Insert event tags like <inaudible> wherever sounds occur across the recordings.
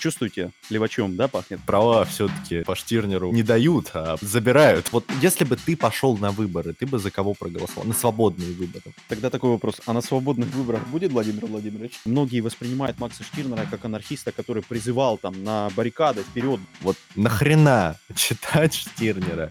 Чувствуете, левачом, да, пахнет? Права все-таки по Штирнеру не дают, а забирают. Вот если бы ты пошел на выборы, ты бы за кого проголосовал? На свободные выборы. Тогда такой вопрос. А на свободных выборах будет Владимир Владимирович? Многие воспринимают Макса Штирнера как анархиста, который призывал там на баррикады вперед. Вот нахрена читать Штирнера?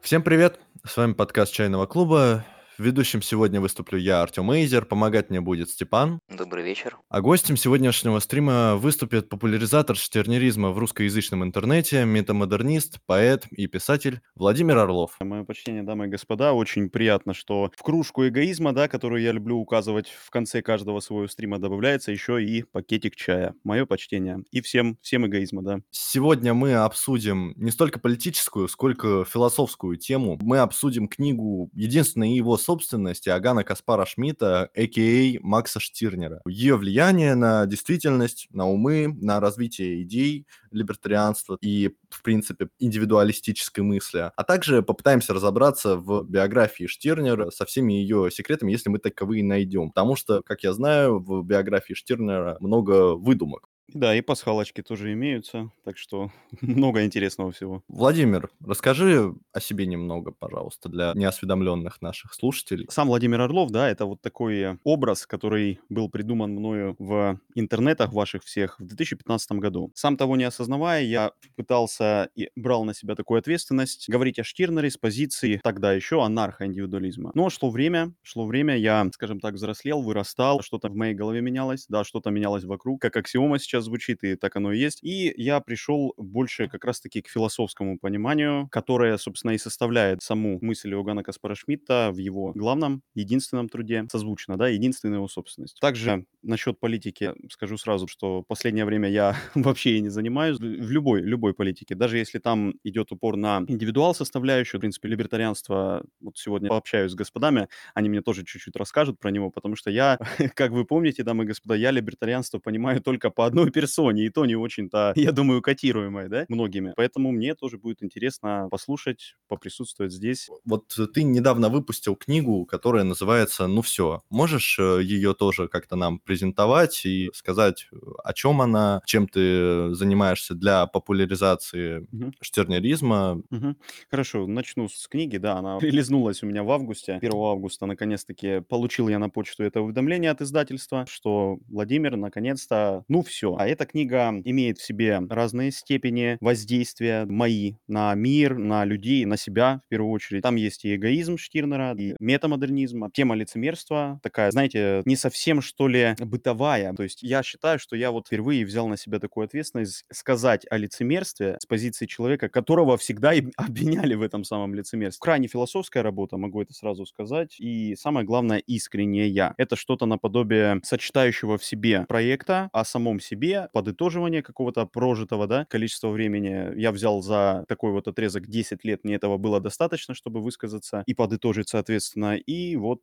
Всем привет! С вами подкаст Чайного клуба. Ведущим сегодня выступлю я, Артем Эйзер, помогать мне будет Степан. Добрый вечер. А гостем сегодняшнего стрима выступит популяризатор штернеризма в русскоязычном интернете, метамодернист, поэт и писатель Владимир Орлов. Мое почтение, дамы и господа, очень приятно, что в кружку эгоизма, да, которую я люблю указывать в конце каждого своего стрима, добавляется еще и пакетик чая. Мое почтение. И всем, всем эгоизма, да. Сегодня мы обсудим не столько политическую, сколько философскую тему. Мы обсудим книгу единственной его собственности Агана Каспара Шмидта, а.к.а. Макса Штирнера. Ее влияние на действительность, на умы, на развитие идей либертарианства и, в принципе, индивидуалистической мысли. А также попытаемся разобраться в биографии Штирнера со всеми ее секретами, если мы таковые найдем. Потому что, как я знаю, в биографии Штирнера много выдумок. Да, и пасхалочки тоже имеются, так что <laughs> много интересного всего. Владимир, расскажи о себе немного, пожалуйста, для неосведомленных наших слушателей. Сам Владимир Орлов, да, это вот такой образ, который был придуман мною в интернетах ваших всех в 2015 году. Сам того не осознавая, я пытался и брал на себя такую ответственность говорить о Штирнере с позиции тогда еще анархоиндивидуализма. Но шло время, шло время, я, скажем так, взрослел, вырастал, что-то в моей голове менялось, да, что-то менялось вокруг, как аксиома сейчас звучит, и так оно и есть. И я пришел больше как раз-таки к философскому пониманию, которое, собственно, и составляет саму мысль Иоганна Каспара Шмидта в его главном, единственном труде, созвучно, да, единственная его собственность. Также насчет политики скажу сразу, что последнее время я <laughs> вообще и не занимаюсь в любой, любой политике, даже если там идет упор на индивидуал составляющую, в принципе, либертарианство, вот сегодня пообщаюсь с господами, они мне тоже чуть-чуть расскажут про него, потому что я, <laughs> как вы помните, дамы и господа, я либертарианство понимаю только по одной персоне, и то не очень-то, <laughs> я думаю, котируемой, да, многими. Поэтому мне тоже будет интересно послушать, поприсутствовать здесь. Вот ты недавно выпустил книгу, которая называется «Ну все». Можешь э, ее тоже как-то нам презентовать и сказать, о чем она, чем ты занимаешься для популяризации угу. штернеризма? Угу. Хорошо, начну с книги, да, она <laughs> прилизнулась у меня в августе, 1 августа, наконец-таки получил я на почту это уведомление от издательства, что Владимир, наконец-то, ну все, а эта книга имеет в себе разные степени воздействия мои на мир, на людей, на себя в первую очередь. Там есть и эгоизм Штирнера, и метамодернизм, тема лицемерства, такая, знаете, не совсем, что ли, бытовая. То есть я считаю, что я вот впервые взял на себя такую ответственность сказать о лицемерстве с позиции человека, которого всегда и <laughs> обвиняли в этом самом лицемерстве. Крайне философская работа, могу это сразу сказать, и самое главное, искреннее я. Это что-то наподобие сочетающего в себе проекта о самом себе, подытоживание какого-то прожитого, да, количества времени. Я взял за такой вот отрезок 10 лет, мне этого было достаточно, чтобы высказаться и подытожить, соответственно, и вот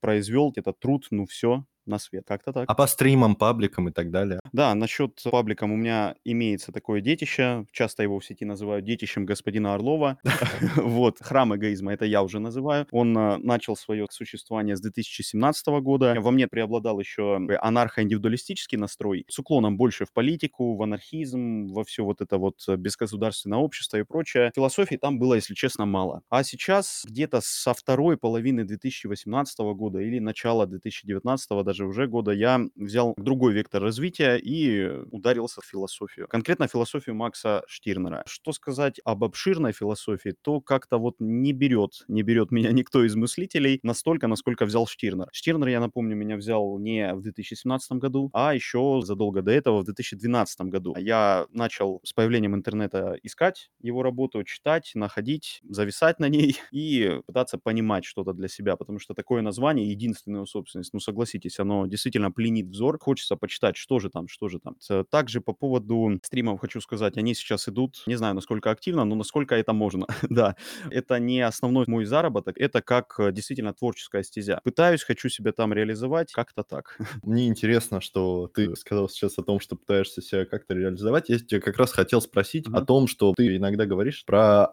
произвел этот труд, ну все, на свет. Как-то так. А по стримам, пабликам и так далее? Да, насчет пабликам у меня имеется такое детище. Часто его в сети называют детищем господина Орлова. <laughs> <laughs> Вот, храм эгоизма, это я уже называю. Он э, начал свое существование с 2017 года. Во мне преобладал еще анархо-индивидуалистический настрой с уклоном больше в политику, в анархизм, во все вот это вот безгосударственное общество и прочее. Философии там было, если честно, мало. А сейчас где-то со второй половины 2018 года или начала 2019 даже даже уже года, я взял другой вектор развития и ударился в философию. Конкретно философию Макса Штирнера. Что сказать об обширной философии, то как-то вот не берет, не берет меня <laughs> никто из мыслителей настолько, насколько взял Штирнер. Штирнер, я напомню, меня взял не в 2017 году, а еще задолго до этого, в 2012 году. Я начал с появлением интернета искать его работу, читать, находить, зависать на ней <laughs> и пытаться понимать что-то для себя, потому что такое название, единственная собственность, ну согласитесь, оно действительно пленит взор. Хочется почитать, что же там, что же там. Также по поводу стримов хочу сказать, они сейчас идут, не знаю, насколько активно, но насколько это можно. <laughs> Да, это не основной мой заработок, это как э, действительно творческая стезя. Пытаюсь, хочу себя там реализовать, как-то так. <laughs> Мне интересно, что ты сказал сейчас о том, что пытаешься себя как-то реализовать. Я тебя как раз хотел спросить о Мгм. том, что ты иногда говоришь про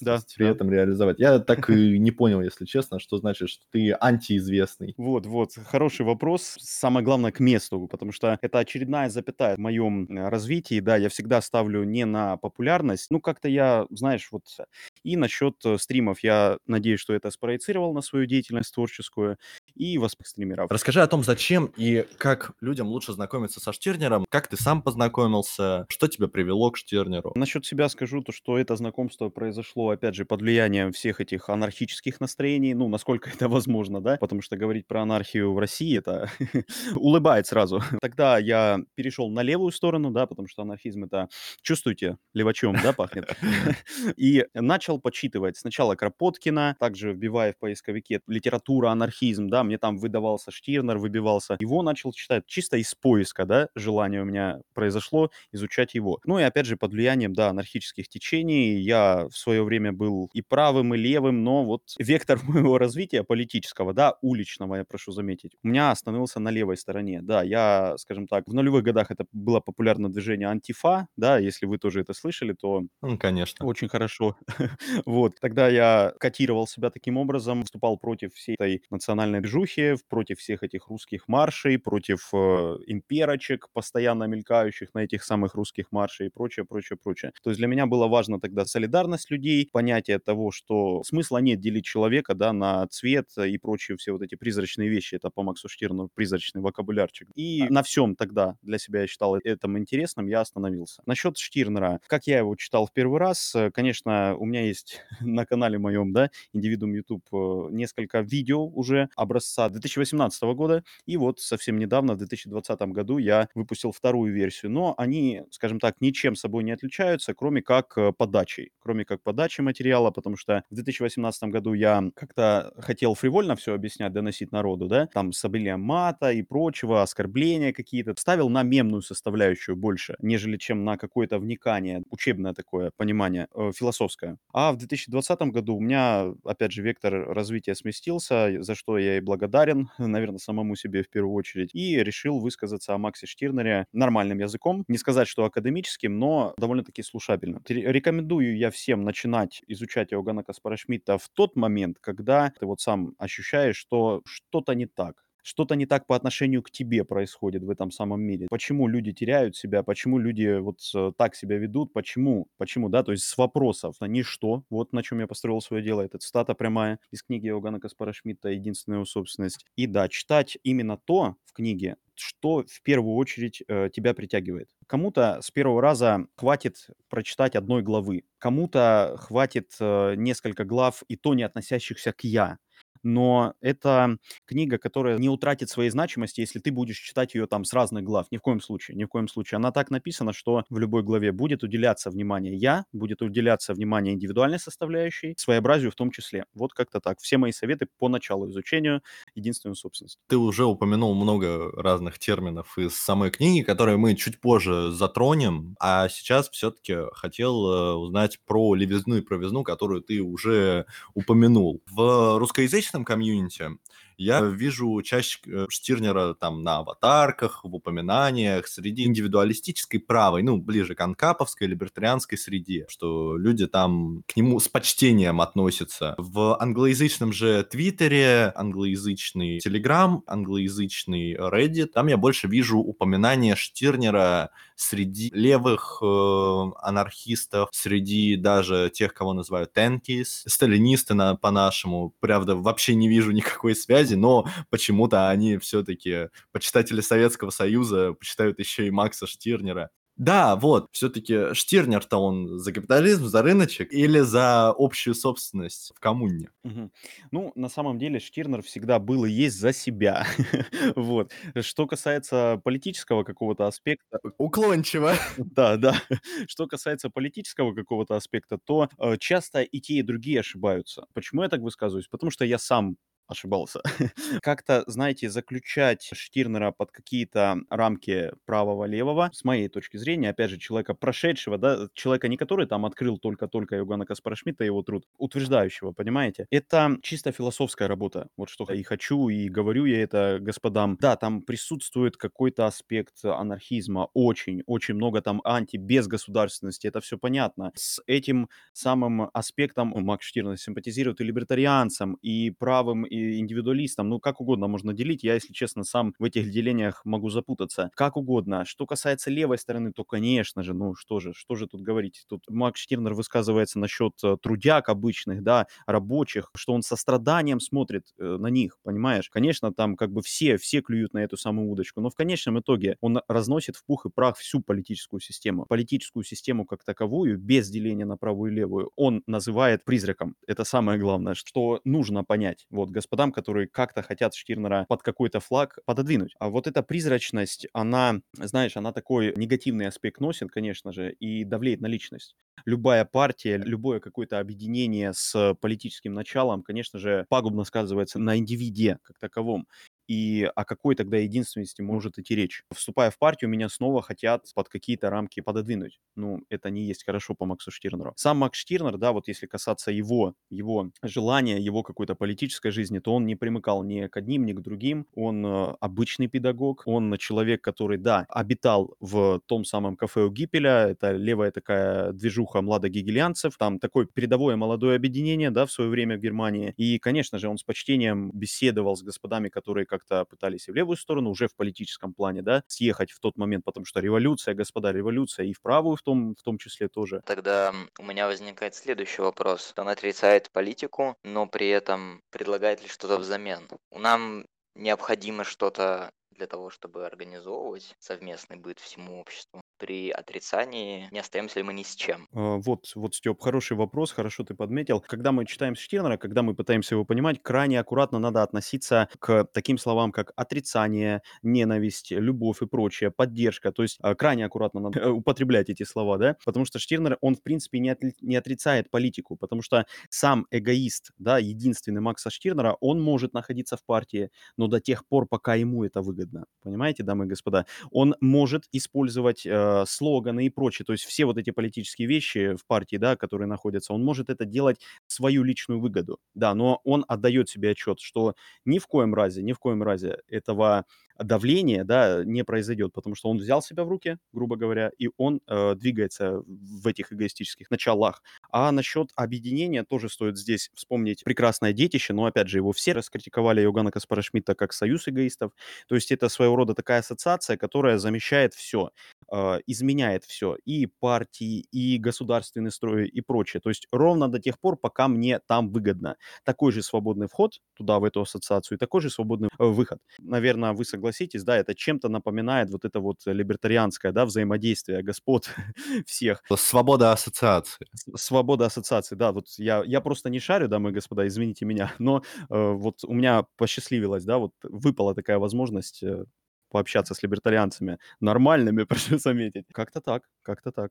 Да, антиизвестность, при да. этом реализовать. Я так и не понял, если честно, что значит, что ты антиизвестный. Вот, вот, хороший вопрос. Самое главное к месту, потому что это очередная запятая в моем э, развитии. Да, я всегда ставлю не на популярность. Ну, как-то я, знаешь, вот и насчет э, стримов, я надеюсь, что это спроецировал на свою деятельность творческую и воспитал стримеров. Расскажи о том, зачем и как людям лучше знакомиться со Штирнером, как ты сам познакомился, что тебя привело к Штирнеру. Насчет себя скажу то, что это знакомство произошло, опять же, под влиянием всех этих анархических настроений, ну, насколько <laughs> это возможно, да, потому что говорить про анархию в России, это <laughs> улыбает сразу. <laughs> Тогда я перешел на левую сторону, да, потому что анархизм это, чувствуете, левачом, да, пахнет, и начал почитывать сначала Кропоткина, также вбивая в поисковике литература, анархизм, да, мне там выдавался Штирнер, выбивался, его начал читать чисто из поиска, да, желание у меня произошло изучать его. Ну и опять же под влиянием, да, анархических течений я в свое время был и правым, и левым, но вот вектор <laughs> моего развития политического, да, уличного, я прошу заметить, у меня остановился на левой стороне. Да, я, скажем так, в нулевых годах это было популярное движение антифа, да, если вы тоже это слышали, то Ну, конечно. очень хорошо. <laughs> Вот. Тогда я котировал себя таким образом, выступал против всей этой национальной движухи, против всех этих русских маршей, против э, имперочек, постоянно мелькающих на этих самых русских маршей и прочее, прочее, прочее. То есть для меня было важно тогда солидарность людей, понятие того, что смысла нет делить человека, да, на цвет и прочие все вот эти призрачные вещи. Это по Максу Штирну призрачный вокабулярчик. И на всем тогда для себя я считал этим интересным, я остановился. Насчет Штирнера, как я его читал в первый раз, э, конечно, у меня есть <laughs> на канале моем, да, индивидуум YouTube, э, несколько видео уже образца 2018 года, и вот совсем недавно, в 2020 году, я выпустил вторую версию, но они, скажем так, ничем собой не отличаются, кроме как э, подачей, кроме как подачи материала, потому что в 2018 году я как-то хотел фривольно все объяснять, доносить народу, да, там с мата и прочего, оскорбления какие-то, ставил на мемную составляющую больше, нежели чем на какое-то вникание, учебное такое понимание, э, философское. А в 2020 году у меня, опять же, вектор развития сместился, за что я и благодарен, <laughs> наверное, самому себе в первую очередь, и решил высказаться о Максе Штирнере нормальным языком. Не сказать, что академическим, но довольно-таки слушабельным. Ре- Рекомендую я всем начинать изучать Иоганна Каспара Шмидта в тот момент, когда ты вот сам ощущаешь, что что-то не так. Что-то не так по отношению к тебе происходит в этом самом мире. Почему люди теряют себя, почему люди вот э, так себя ведут, почему, почему, да, то есть с вопросов, а что, вот на чем я построил свое дело, это цитата прямая из книги Иоганна Каспара Шмидта «Единственная его собственность». И да, читать именно то в книге, что в первую очередь э, тебя притягивает. Кому-то с первого раза хватит прочитать одной главы, кому-то хватит э, несколько глав и то не относящихся к «я». Но это книга, которая не утратит своей значимости, если ты будешь читать ее там с разных глав. Ни в коем случае, ни в коем случае. Она так написана, что в любой главе будет уделяться внимание «я», будет уделяться внимание индивидуальной составляющей, своеобразию в том числе. Вот как-то так. Все мои советы по началу изучению единственную собственность. Ты уже упомянул много разных терминов из самой книги, которые мы чуть позже затронем, а сейчас все-таки хотел э, узнать про левизну и провизну, которую ты уже упомянул. В русскоязычном комьюнити я вижу чаще э, Штирнера там на аватарках, в упоминаниях, среди индивидуалистической правой, ну, ближе к анкаповской, либертарианской среде, что люди там к нему с почтением относятся. В англоязычном же Твиттере, англоязычный Телеграм, англоязычный Reddit, там я больше вижу упоминания Штирнера среди левых э, анархистов, среди даже тех, кого называют тенкис, сталинисты на, по-нашему. Правда, вообще не вижу никакой связи, но почему-то они все-таки, почитатели Советского Союза, почитают еще и Макса Штирнера. Да, вот, все-таки Штирнер-то он за капитализм, за рыночек или за общую собственность в коммуне? Мгм. Ну, на самом деле, Штирнер всегда был и есть за себя. <laughs> Вот. Что касается политического какого-то аспекта, Уклончиво. <laughs> да, да. Что касается политического какого-то аспекта, то э, часто и те, и другие ошибаются. Почему я так высказываюсь? Потому что я сам ошибался. <laughs> Как-то, знаете, заключать Штирнера под какие-то рамки правого-левого, с моей точки зрения, опять же, человека прошедшего, да, человека не который там открыл только-только Иоганна Каспара Шмидта, его труд, утверждающего, понимаете? Это чисто философская работа. Вот что я и хочу, и говорю я это господам. Да, там присутствует какой-то аспект анархизма, очень, очень много там анти-безгосударственности, это все понятно. С этим самым аспектом Макс Штирнер симпатизирует и либертарианцам, и правым, и индивидуалистам, ну, как угодно можно делить. Я, если честно, сам в этих делениях могу запутаться. Как угодно. Что касается левой стороны, то, конечно же, ну, что же, что же тут говорить? Тут Макс Штирнер высказывается насчет э, трудяг обычных, да, рабочих, что он со страданием смотрит э, на них, понимаешь? Конечно, там как бы все, все клюют на эту самую удочку, но в конечном итоге он разносит в пух и прах всю политическую систему. Политическую систему как таковую, без деления на правую и левую, он называет призраком. Это самое главное, что нужно понять. Вот, господам, которые как-то хотят Штирнера под какой-то флаг пододвинуть. А вот эта призрачность, она, знаешь, она такой негативный аспект носит, конечно же, и давлеет на личность. Любая партия, любое какое-то объединение с политическим началом, конечно же, пагубно сказывается на индивиде как таковом. И о какой тогда единственности может идти речь? Вступая в партию, меня снова хотят под какие-то рамки пододвинуть. Ну, это не есть хорошо по Максу Штирнеру. Сам Макс Штирнер, да, вот если касаться его, его желания, его какой-то политической жизни, то он не примыкал ни к одним, ни к другим. Он э, обычный педагог, он человек, который, да, обитал в том самом кафе у Гиппеля, это левая такая движуха младогигельянцев, там такое передовое молодое объединение, да, в свое время в Германии. И, конечно же, он с почтением беседовал с господами, которые как-то пытались и в левую сторону, уже в политическом плане, да, съехать в тот момент, потому что революция, господа, революция, и в правую в том, в том числе тоже. Тогда у меня возникает следующий вопрос. Он отрицает политику, но при этом предлагает ли что-то взамен? Нам необходимо что-то для того, чтобы организовывать совместный быт всему обществу при отрицании не остаемся ли мы ни с чем? А, Вот, вот, Степ, хороший вопрос, хорошо ты подметил. Когда мы читаем Штирнера, когда мы пытаемся его понимать, крайне аккуратно надо относиться к таким словам, как отрицание, ненависть, любовь и прочее, поддержка. То есть а, крайне аккуратно надо э, употреблять эти слова, да, потому что Штирнер, он, в принципе, не, отли- не отрицает политику, потому что сам эгоист, да, единственный Макса Штирнера, он может находиться в партии, но до тех пор, пока ему это выгодно. Понимаете, дамы и господа? Он может использовать э, слоганы и прочее, то есть все вот эти политические вещи в партии, да, которые находятся, он может это делать свою личную выгоду, да, но он отдает себе отчет, что ни в коем разе, ни в коем разе этого давления, да, не произойдет, потому что он взял себя в руки, грубо говоря, и он э, двигается в этих эгоистических началах. А насчет объединения тоже стоит здесь вспомнить прекрасное детище, но опять же его все раскритиковали Иоганна Каспара Шмидта как союз эгоистов, то есть это своего рода такая ассоциация, которая замещает все а, изменяет все, и партии, и государственный строй, и прочее. То есть ровно до тех пор, пока мне там выгодно. Такой же свободный вход туда, в эту ассоциацию, и такой же свободный э, выход. Наверное, вы согласитесь, да, это чем-то напоминает вот это вот либертарианское, да, взаимодействие господ <laughs> всех. Свобода ассоциации. Свобода ассоциации, да, вот я, я просто не шарю, дамы и господа, извините меня, <laughs> но э, вот у меня посчастливилось, да, вот выпала такая возможность э, пообщаться с либертарианцами нормальными, <laughs> прошу заметить. Как-то так, как-то так.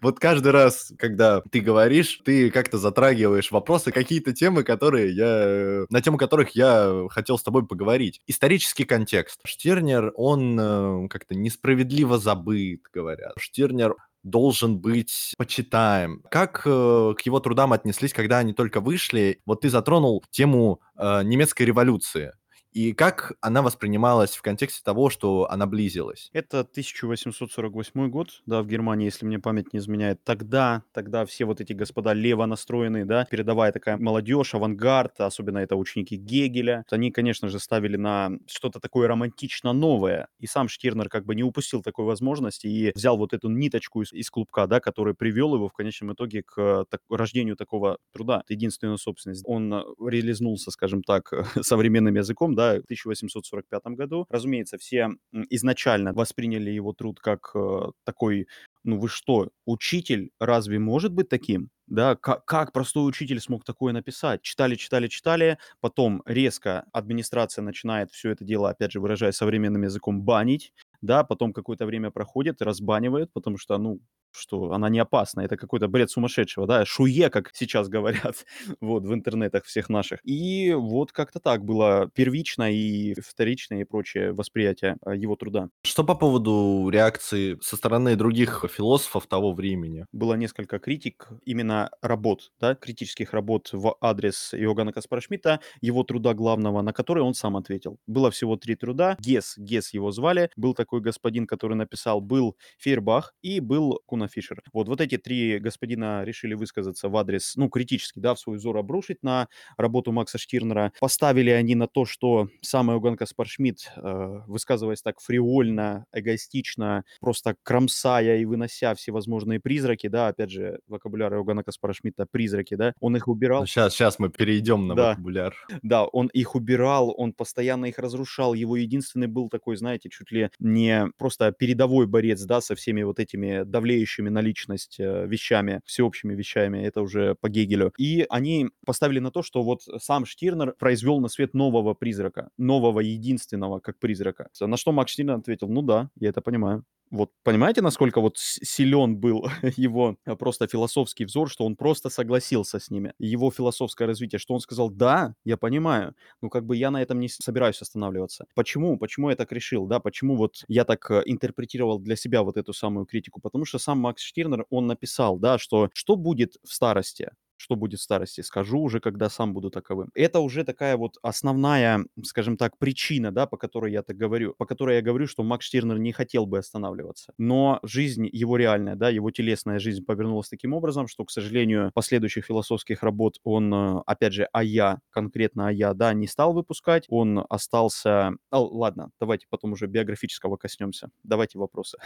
Вот каждый раз, когда ты говоришь, ты как-то затрагиваешь вопросы, какие-то темы, которые я... на тему которых я хотел с тобой поговорить. Исторический контекст. Штирнер, он э, как-то несправедливо забыт, говорят. Штирнер должен быть почитаем. Как э, к его трудам отнеслись, когда они только вышли? Вот ты затронул тему э, немецкой революции. И как она воспринималась в контексте того, что она близилась? Это 1848 год, да, в Германии, если мне память не изменяет. Тогда, тогда все вот эти господа лево настроенные, да, передовая такая молодежь, авангард, особенно это ученики Гегеля, они, конечно же, ставили на что-то такое романтично новое. И сам Штирнер как бы не упустил такой возможности и взял вот эту ниточку из, из клубка, да, который привел его в конечном итоге к так, рождению такого труда. Это единственная собственность. Он э, реализнулся, скажем так, <laughs> современным языком, да, в 1845 году. Разумеется, все изначально восприняли его труд как э, такой, ну вы что, учитель разве может быть таким? Да, как, как простой учитель смог такое написать? Читали, читали, читали, потом резко администрация начинает все это дело, опять же, выражая современным языком, банить, да, потом какое-то время проходит, разбанивает, потому что, ну, что она не опасна, это какой-то бред сумасшедшего, да, шуе, как сейчас говорят, <laughs> вот, в интернетах всех наших. И вот как-то так было первичное и вторичное и прочее восприятие а, его труда. Что по поводу реакции со стороны других философов того времени? Было несколько критик именно работ, да, критических работ в адрес Иоганна Каспара Шмидта, его труда главного, на который он сам ответил. Было всего три труда. Гес, Гес его звали. Был такой господин, который написал, был Фейербах и был Куна Фишер. Вот, вот эти три господина решили высказаться в адрес, ну, критически, да, в свой взор обрушить на работу Макса Штирнера. Поставили они на то, что сам Иоганн Каспар Шмидт, э, высказываясь так фривольно, эгоистично, просто кромсая и вынося всевозможные призраки, да, опять же, вокабуляр Иоганна Каспара Шмидта «призраки», да, он их убирал. сейчас, сейчас мы перейдем на Да. вокабуляр. Да, он их убирал, он постоянно их разрушал. Его единственный был такой, знаете, чуть ли не просто передовой борец, да, со всеми вот этими давлеющими на личность э, вещами, всеобщими вещами. Это уже по Гегелю. И они поставили на то, что вот сам Штирнер произвел на свет нового призрака, нового единственного как призрака. На что Макс Штирнер ответил, ну да, я это понимаю. Вот понимаете, насколько вот силен был <laughs> его э, просто философский взор, что он просто согласился с ними. Его философское развитие, что он сказал, да, я понимаю, ну как бы я на этом не собираюсь останавливаться. Почему? Почему я так решил, да? Почему вот я так э, интерпретировал для себя вот эту самую критику? Потому что сам Макс Штирнер, он написал, да, что что будет в старости? Что будет в старости, скажу уже, когда сам буду таковым. Это уже такая вот основная, скажем так, причина, да, по которой я так говорю, по которой я говорю, что Макс Штирнер не хотел бы останавливаться. Но жизнь его реальная, да, его телесная жизнь повернулась таким образом, что, к сожалению, последующих философских работ он, э, опять же, а я, конкретно а я, да, не стал выпускать, он остался... А, ладно, давайте потом уже биографического коснемся. Давайте вопросы.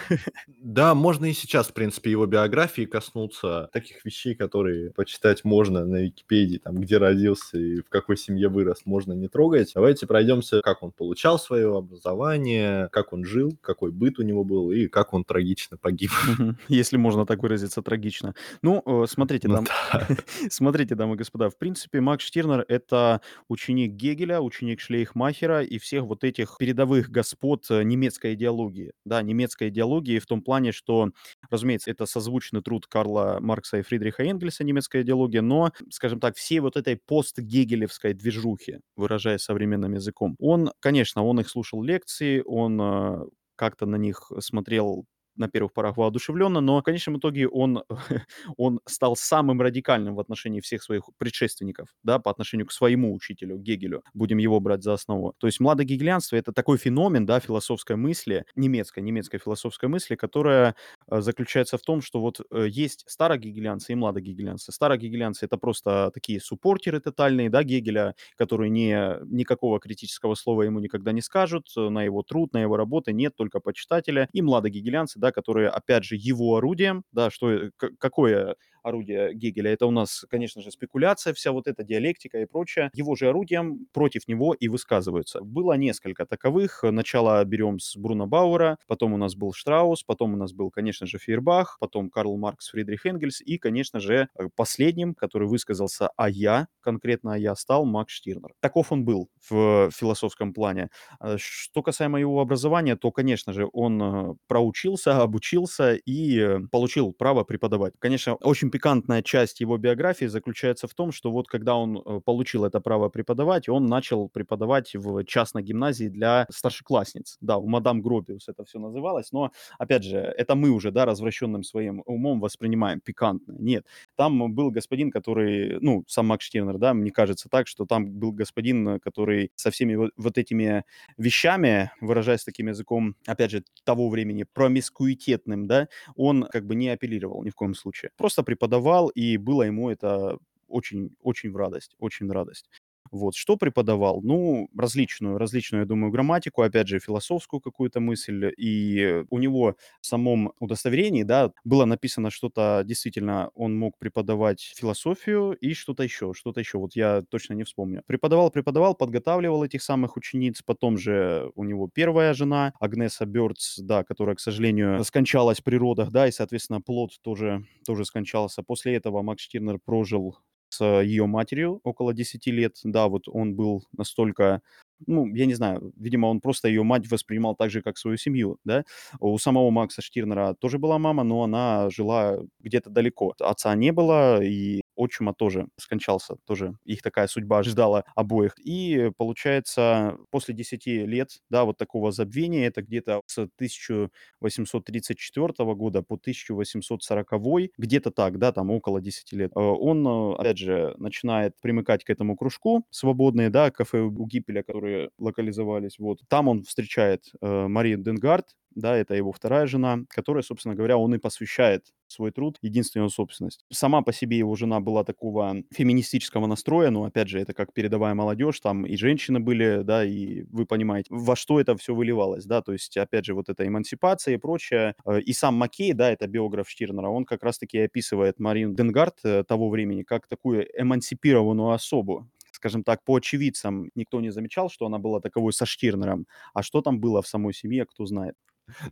Да, можно и сейчас, в принципе, его биографии коснуться таких вещей, которые почитать можно на Википедии, там, где родился и в какой семье вырос, можно не трогать. Давайте пройдемся, как он получал свое образование, как он жил, какой быт у него был и как он трагично погиб. <laughs> Если можно так выразиться, трагично. Ну, э, смотрите, Ну дам- да. <laughs> смотрите, дамы и господа, в принципе, Макс Штирнер — это ученик Гегеля, ученик Шлейхмахера и всех вот этих передовых господ э, немецкой идеологии. Да, немецкой идеологии в том плане, что, разумеется, это созвучный труд Карла Маркса и Фридриха Энгельса «Немецкая идеология», но, скажем так, всей вот этой постгегелевской движухи, выражаясь современным языком, он, конечно, он их слушал лекции, он э, как-то на них смотрел на первых порах воодушевленно, но в конечном итоге он, <laughs> он стал самым радикальным в отношении всех своих предшественников, да, по отношению к своему учителю Гегелю. Будем его брать за основу. То есть младогегелянство — это такой феномен, да, философской мысли, немецкой, немецкой философской мысли, которая э, заключается в том, что вот э, есть старогегелянцы и младогегелянцы. Старогегелянцы — это просто такие суппортеры тотальные, да, Гегеля, которые не, никакого критического слова ему никогда не скажут, э, на его труд, на его работы нет, только почитателя. И младогегелянцы, да, которые, опять же, его орудием, да, что, э, какое орудие Гегеля, это у нас, конечно же, спекуляция, вся вот эта диалектика и прочее, его же орудием против него и высказываются. Было несколько таковых. Начало берем с Бруно Бауэра, потом у нас был Штраус, потом у нас был, конечно же, Фейербах, потом Карл Маркс, Фридрих Энгельс и, конечно же, э, последним, который высказался «а я», конкретно «а я» стал Макс Штирнер. Таков он был в философском плане. А Что касаемо его образования, то, конечно же, он э, проучился, обучился и э, получил право преподавать. Конечно, очень пикантная часть его биографии заключается в том, что вот когда он э, получил это право преподавать, он начал преподавать в частной гимназии для старшеклассниц. Да, у мадам Гробиус это все называлось, но, опять же, это мы уже, да, развращенным своим умом воспринимаем пикантно. Нет, там был господин, который, ну, сам Макс Штирнер, да, мне кажется так, что там был господин, который со всеми вот этими вещами, выражаясь таким языком, опять же, того времени, промискуитетным, да, он как бы не апеллировал ни в коем случае. Просто преподавал, и было ему это очень, очень в радость, очень в радость. Вот, что преподавал? Ну, различную, различную, я думаю, грамматику, опять же, философскую какую-то мысль. И у него в самом удостоверении, да, было написано что-то, действительно, он мог преподавать философию и что-то еще, что-то еще, вот я точно не вспомню. Преподавал, преподавал, подготавливал этих самых учениц, потом же у него первая жена, Агнеса Бёрдс, да, которая, к сожалению, скончалась при родах, да, и, соответственно, плод тоже, тоже скончался. После этого Макс Штирнер прожил с ее матерью около 10 лет. Да, вот он был настолько ну, я не знаю, видимо, он просто ее мать воспринимал так же, как свою семью, да. У самого Макса Штирнера тоже была мама, но она жила где-то далеко. Отца не было, и отчима тоже скончался, тоже их такая судьба ждала обоих. И получается, после 10 лет, да, вот такого забвения, это где-то с 1834 года по 1840, где-то так, да, там около 10 лет, э, он, э, опять же, начинает примыкать к этому кружку свободные, да, кафе у Гиппеля, которые локализовались, вот. Там он встречает э, Марию Денгард, да, это его вторая жена, которая, собственно говоря, он и посвящает свой труд, единственную собственность. Сама по себе его жена была такого феминистического настроя, но, опять же, это как передовая молодежь, там и женщины были, да, и вы понимаете, во что это все выливалось, да, то есть, опять же, вот эта эмансипация и прочее. Э, и сам Маккей, да, это биограф Штирнера, он как раз-таки описывает Марину Денгард э, того времени как такую эмансипированную особу, скажем так, по очевидцам никто не замечал, что она была таковой со Штирнером, а что там было в самой семье, кто знает.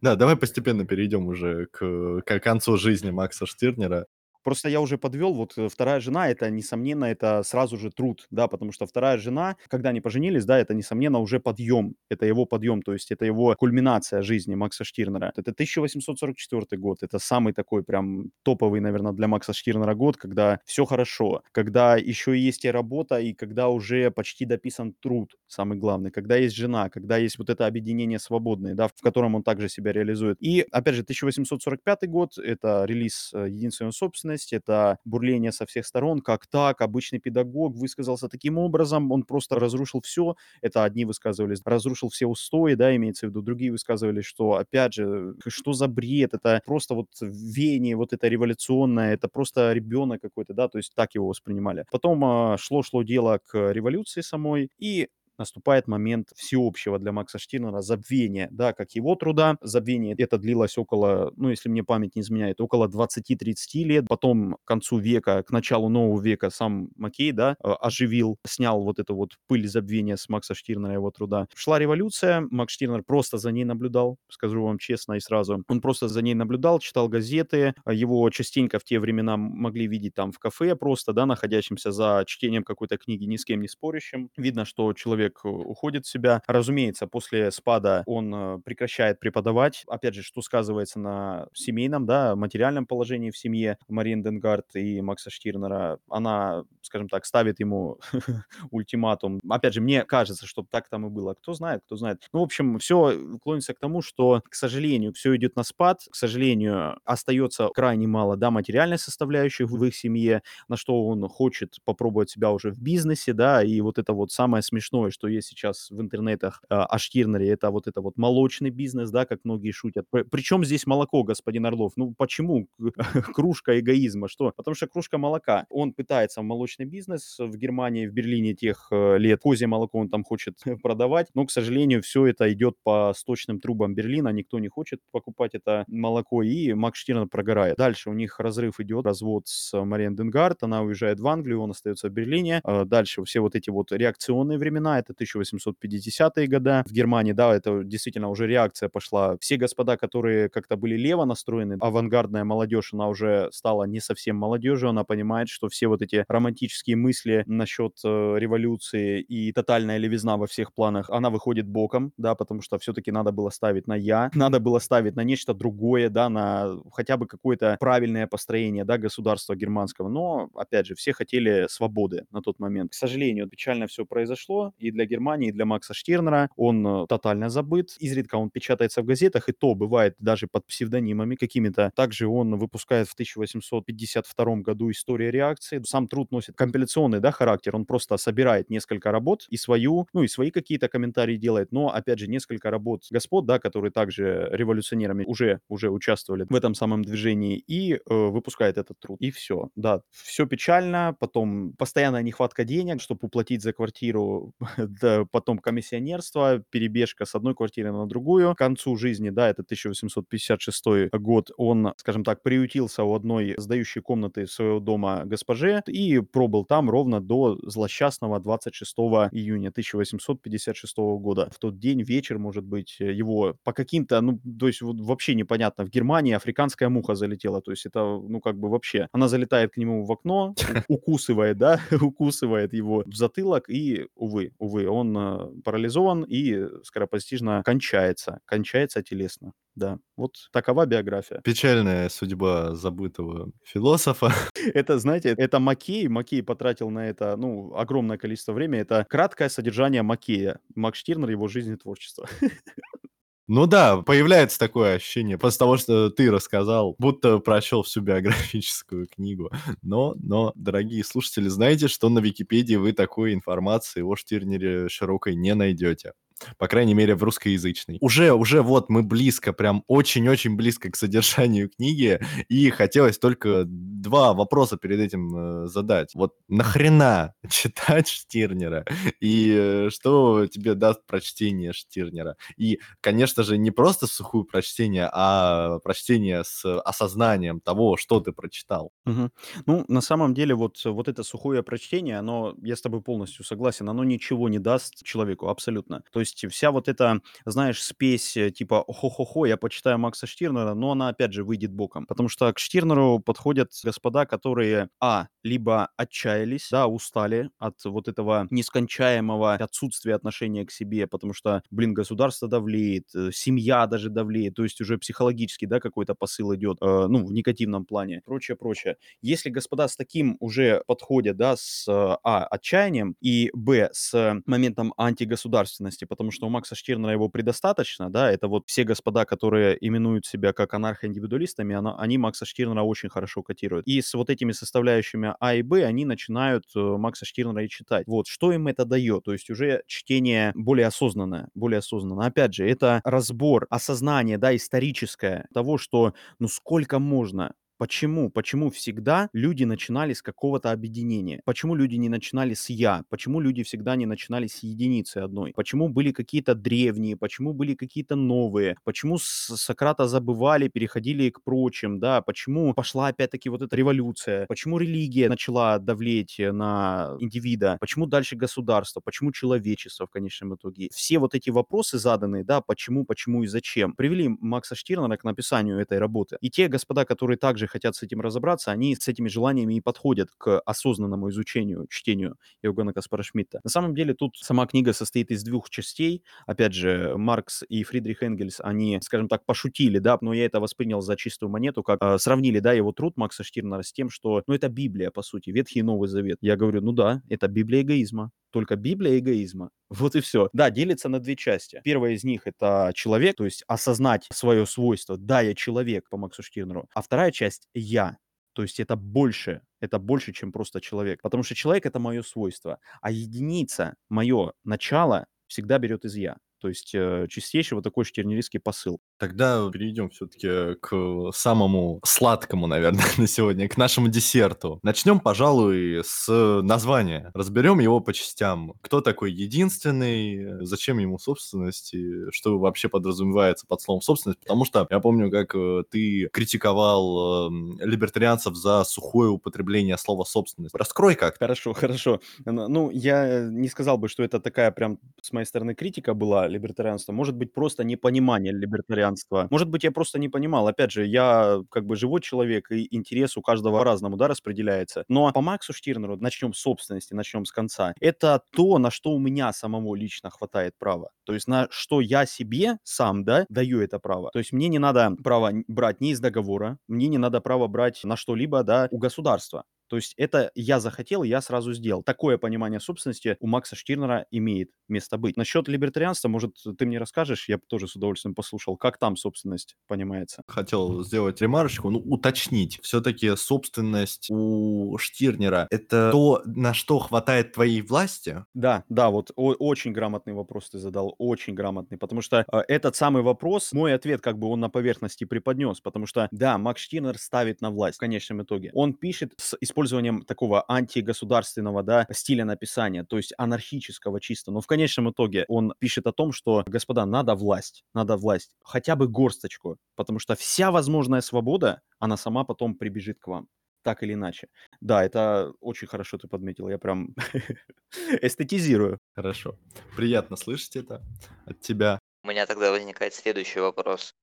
Да, давай постепенно перейдем уже к, к концу жизни Макса Штирнера. Просто я уже подвел, вот э, вторая жена, это, несомненно, это сразу же труд, да, потому что вторая жена, когда они поженились, да, это, несомненно, уже подъем, это его подъем, то есть это его кульминация жизни Макса Штирнера. Это 1844 год, это самый такой прям топовый, наверное, для Макса Штирнера год, когда все хорошо, когда еще есть и работа, и когда уже почти дописан труд, самый главный, когда есть жена, когда есть вот это объединение свободное, да, в котором он также себя реализует. И, опять же, 1845 год, это релиз э, единственной собственности, ответственность, это бурление со всех сторон, как так, обычный педагог высказался таким образом, он просто разрушил все, это одни высказывались, разрушил все устои, да, имеется в виду, другие высказывали, что, опять же, что за бред, это просто вот веяние вот это революционное, это просто ребенок какой-то, да, то есть так его воспринимали. Потом а, шло-шло дело к революции самой, и наступает момент всеобщего для Макса Штирнера забвения, да, как его труда. Забвение это длилось около, ну, если мне память не изменяет, около 20-30 лет. Потом к концу века, к началу нового века сам Маккей, да, э, оживил, снял вот эту вот пыль забвения с Макса Штирнера, его труда. Шла революция, Макс Штирнер просто за ней наблюдал, скажу вам честно и сразу. Он просто за ней наблюдал, читал газеты, его частенько в те времена могли видеть там в кафе просто, да, находящимся за чтением какой-то книги, ни с кем не спорящим. Видно, что человек человек э, уходит в себя. Разумеется, после спада он э, прекращает преподавать. Опять же, что сказывается на семейном, да, материальном положении в семье Марин Денгард и Макса Штирнера. Она, скажем так, ставит ему <laughs> ультиматум. Опять же, мне кажется, что так там и было. Кто знает, кто знает. Ну, в общем, все клонится к тому, что, к сожалению, все идет на спад. К сожалению, остается крайне мало, да, материальной составляющей в их семье, на что он хочет попробовать себя уже в бизнесе, да, и вот это вот самое смешное, что есть сейчас в интернетах а, о Штирнере, это вот это вот молочный бизнес, да, как многие шутят. Причем здесь молоко, господин Орлов? Ну, почему <laughs> кружка эгоизма? Что? Потому что кружка молока. Он пытается в молочный бизнес в Германии, в Берлине тех э, лет. Козье молоко он там хочет <laughs> продавать, но, к сожалению, все это идет по сточным трубам Берлина, никто не хочет покупать это молоко, и Макс Штирнер прогорает. Дальше у них разрыв идет, развод с Мариан Денгард, она уезжает в Англию, он остается в Берлине. А дальше все вот эти вот реакционные времена, это 1850-е годы в Германии, да, это действительно уже реакция пошла. Все господа, которые как-то были лево настроены, авангардная молодежь, она уже стала не совсем молодежью, она понимает, что все вот эти романтические мысли насчет э, революции и тотальная левизна во всех планах, она выходит боком, да, потому что все-таки надо было ставить на «я», <laughs> надо было ставить на нечто другое, да, на хотя бы какое-то правильное построение, да, государства германского, но, опять же, все хотели свободы на тот момент. К сожалению, печально все произошло, и для Германии, для Макса Штирнера. Он э, тотально забыт. Изредка он печатается в газетах, и то бывает даже под псевдонимами какими-то. Также он выпускает в 1852 году «История реакции». Сам труд носит компиляционный да, характер. Он просто собирает несколько работ и свою, ну и свои какие-то комментарии делает, но, опять же, несколько работ господ, да, которые также революционерами уже, уже участвовали в этом самом движении, и э, выпускает этот труд. И все. Да, все печально, потом постоянная нехватка денег, чтобы уплатить за квартиру да, потом комиссионерство, перебежка с одной квартиры на другую. К концу жизни, да, это 1856 год, он, скажем так, приютился у одной сдающей комнаты своего дома госпоже и пробыл там ровно до злосчастного 26 июня 1856 года. В тот день, вечер, может быть, его по каким-то, ну, то есть вот вообще непонятно, в Германии африканская муха залетела, то есть это, ну, как бы вообще, она залетает к нему в окно, укусывает, да, <laughs> укусывает его в затылок и, увы, увы, увы, он э, парализован и скоропостижно кончается, кончается телесно. Да, вот такова биография. Печальная судьба забытого философа. <laughs> Это, знаете, это Маккей. Маккей потратил на это, ну, огромное количество времени. Это краткое содержание Маккея. Макс Штирнер, его жизнь и творчество. <laughs> Ну да, появляется такое ощущение после того, что ты рассказал, будто прочел всю биографическую книгу. Но, но, дорогие слушатели, знаете, что на Википедии вы такой информации о Штирнере широкой не найдете по крайней мере, в русскоязычной. Уже, уже вот мы близко, прям очень-очень близко к содержанию книги, и хотелось только два вопроса перед этим э, задать. Вот нахрена читать Штирнера? И э, что тебе даст прочтение Штирнера? И, конечно же, не просто сухое прочтение, а прочтение с осознанием того, что ты прочитал. Мгм. Ну, на самом деле, вот, вот это сухое прочтение, оно, я с тобой полностью согласен, оно ничего не даст человеку, абсолютно. То есть вся вот эта, знаешь, спесь э, типа «хо-хо-хо, я почитаю Макса Штирнера», но она опять же выйдет боком. Потому что к Штирнеру подходят господа, которые, а, либо отчаялись, да, устали от вот этого нескончаемого отсутствия отношения к себе, потому что, блин, государство давлеет, э, семья даже давлеет, то есть уже психологически, да, какой-то посыл идет, э, ну, в негативном плане, прочее, прочее. Если господа с таким уже подходят, да, с, а, отчаянием, и, б, с моментом антигосударственности, потому что у Макса Штирнера его предостаточно, да, это вот все господа, которые именуют себя как анархоиндивидуалистами, она, они Макса Штирнера очень хорошо котируют. И с вот этими составляющими А и Б они начинают э, Макса Штирнера и читать. Вот, что им это дает? То есть уже чтение более осознанное, более осознанное. Опять же, это разбор, осознание, да, историческое того, что, ну, сколько можно Почему? Почему всегда люди начинали с какого-то объединения? Почему люди не начинали с «я»? Почему люди всегда не начинали с единицы одной? Почему были какие-то древние? Почему были какие-то новые? Почему с Сократа забывали, переходили к прочим? Да? Почему пошла опять-таки вот эта революция? Почему религия начала давлеть на индивида? Почему дальше государство? Почему человечество в конечном итоге? Все вот эти вопросы заданные, да, почему, почему и зачем, привели Макса Штирнера к написанию этой работы. И те господа, которые также также хотят с этим разобраться, они с этими желаниями и подходят к осознанному изучению, чтению Иоганна Каспара Шмидта. На самом деле тут сама книга состоит из двух частей. Опять же, Маркс и Фридрих Энгельс, они, скажем так, пошутили, да, но я это воспринял за чистую монету, как э, сравнили, да, его труд Макса Штирнера с тем, что, ну, это Библия, по сути, Ветхий и Новый Завет. Я говорю, ну да, это Библия эгоизма только Библия эгоизма. <laughs> Вот и все. Да, делится на две части. Первая из них это человек, то есть осознать свое свойство. Да, я человек по Максу Штирнеру. А вторая часть я. То есть это больше, это больше, чем просто человек. Потому что человек это мое свойство, а единица, мое начало всегда берет из я. То есть э, чистейший вот такой штирнеристский посыл. Тогда перейдем все-таки к самому сладкому, наверное, <laughs> на сегодня, к нашему десерту. Начнем, пожалуй, с названия. Разберем его по частям. Кто такой единственный, зачем ему собственность, и что вообще подразумевается под словом собственность, потому что я помню, как э, ты критиковал э, либертарианцев за сухое употребление слова собственность. Раскрой как. Хорошо, хорошо. Ну, я не сказал бы, что это такая прям с моей стороны критика была либертарианства. Может быть, просто непонимание либертарианства. Может быть, я просто не понимал. Опять же, я как бы живой человек, и интерес у каждого по-разному, да, распределяется. Но по Максу Штирнеру, начнем с собственности, начнем с конца, это то, на что у меня самого лично хватает права. То есть на что я себе сам, да, даю это право. То есть мне не надо право брать ни из договора, мне не надо право брать на что-либо, да, у государства. То есть это я захотел, я сразу сделал. Такое понимание собственности у Макса Штирнера имеет место быть. Насчет либертарианства, может, ты мне расскажешь? Я бы тоже с удовольствием послушал, как там собственность понимается. Хотел сделать ремарочку, ну, уточнить. Все-таки собственность у Штирнера – это то, на что хватает твоей власти? Да, да, вот о- очень грамотный вопрос ты задал, очень грамотный, потому что э, этот самый вопрос, мой ответ как бы он на поверхности преподнес, потому что, да, Макс Штирнер ставит на власть в конечном итоге. Он пишет с использованием такого антигосударственного, да, стиля написания, то есть анархического чисто, но в конечном итоге он пишет о том, что, господа, надо власть, надо власть, хотя бы горсточку, потому что вся возможная свобода, она сама потом прибежит к вам так или иначе. Да, это очень хорошо ты подметил, я прям <laughs> эстетизирую. Хорошо. Приятно слышать это от тебя. У меня тогда возникает следующий вопрос.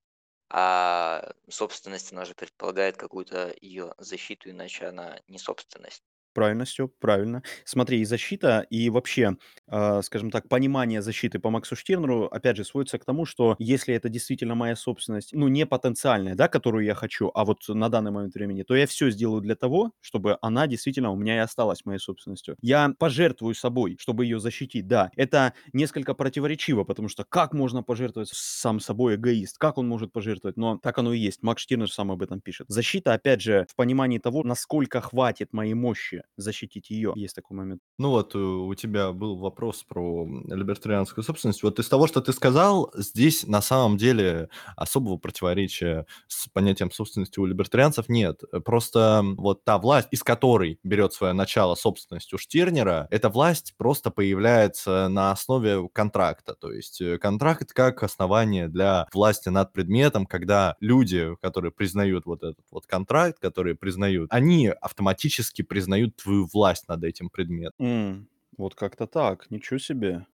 А собственность, она же предполагает какую-то ее защиту, иначе она не собственность. Правильно, Степ, правильно. Смотри, и защита, и вообще, а, скажем так, понимание защиты по Максу Штирнеру, опять же, сводится к тому, что если это действительно моя собственность, ну, не потенциальная, да, которую я хочу, а вот на данный момент времени, то я все сделаю для того, чтобы она действительно у меня и осталась моей собственностью. Я пожертвую собой, чтобы ее защитить, да. Это несколько противоречиво, потому что как можно пожертвовать сам собой эгоист? Как он может пожертвовать? Но так оно и есть. Макс Штирнер сам об этом пишет. Защита, опять же, в понимании того, насколько хватит моей мощи защитить ее. Есть такой момент. Ну вот э, у тебя был вопрос про либертарианскую собственность. Вот из того, что ты сказал, здесь на самом деле особого противоречия с понятием собственности у либертарианцев нет. Просто вот та власть, из которой берет свое начало собственность у Штирнера, эта власть просто появляется на основе контракта. То есть э, контракт как основание для власти над предметом, когда люди, которые признают вот этот вот контракт, которые признают, они автоматически признают твою власть над этим предметом. М, Вот как-то так. Ничего себе.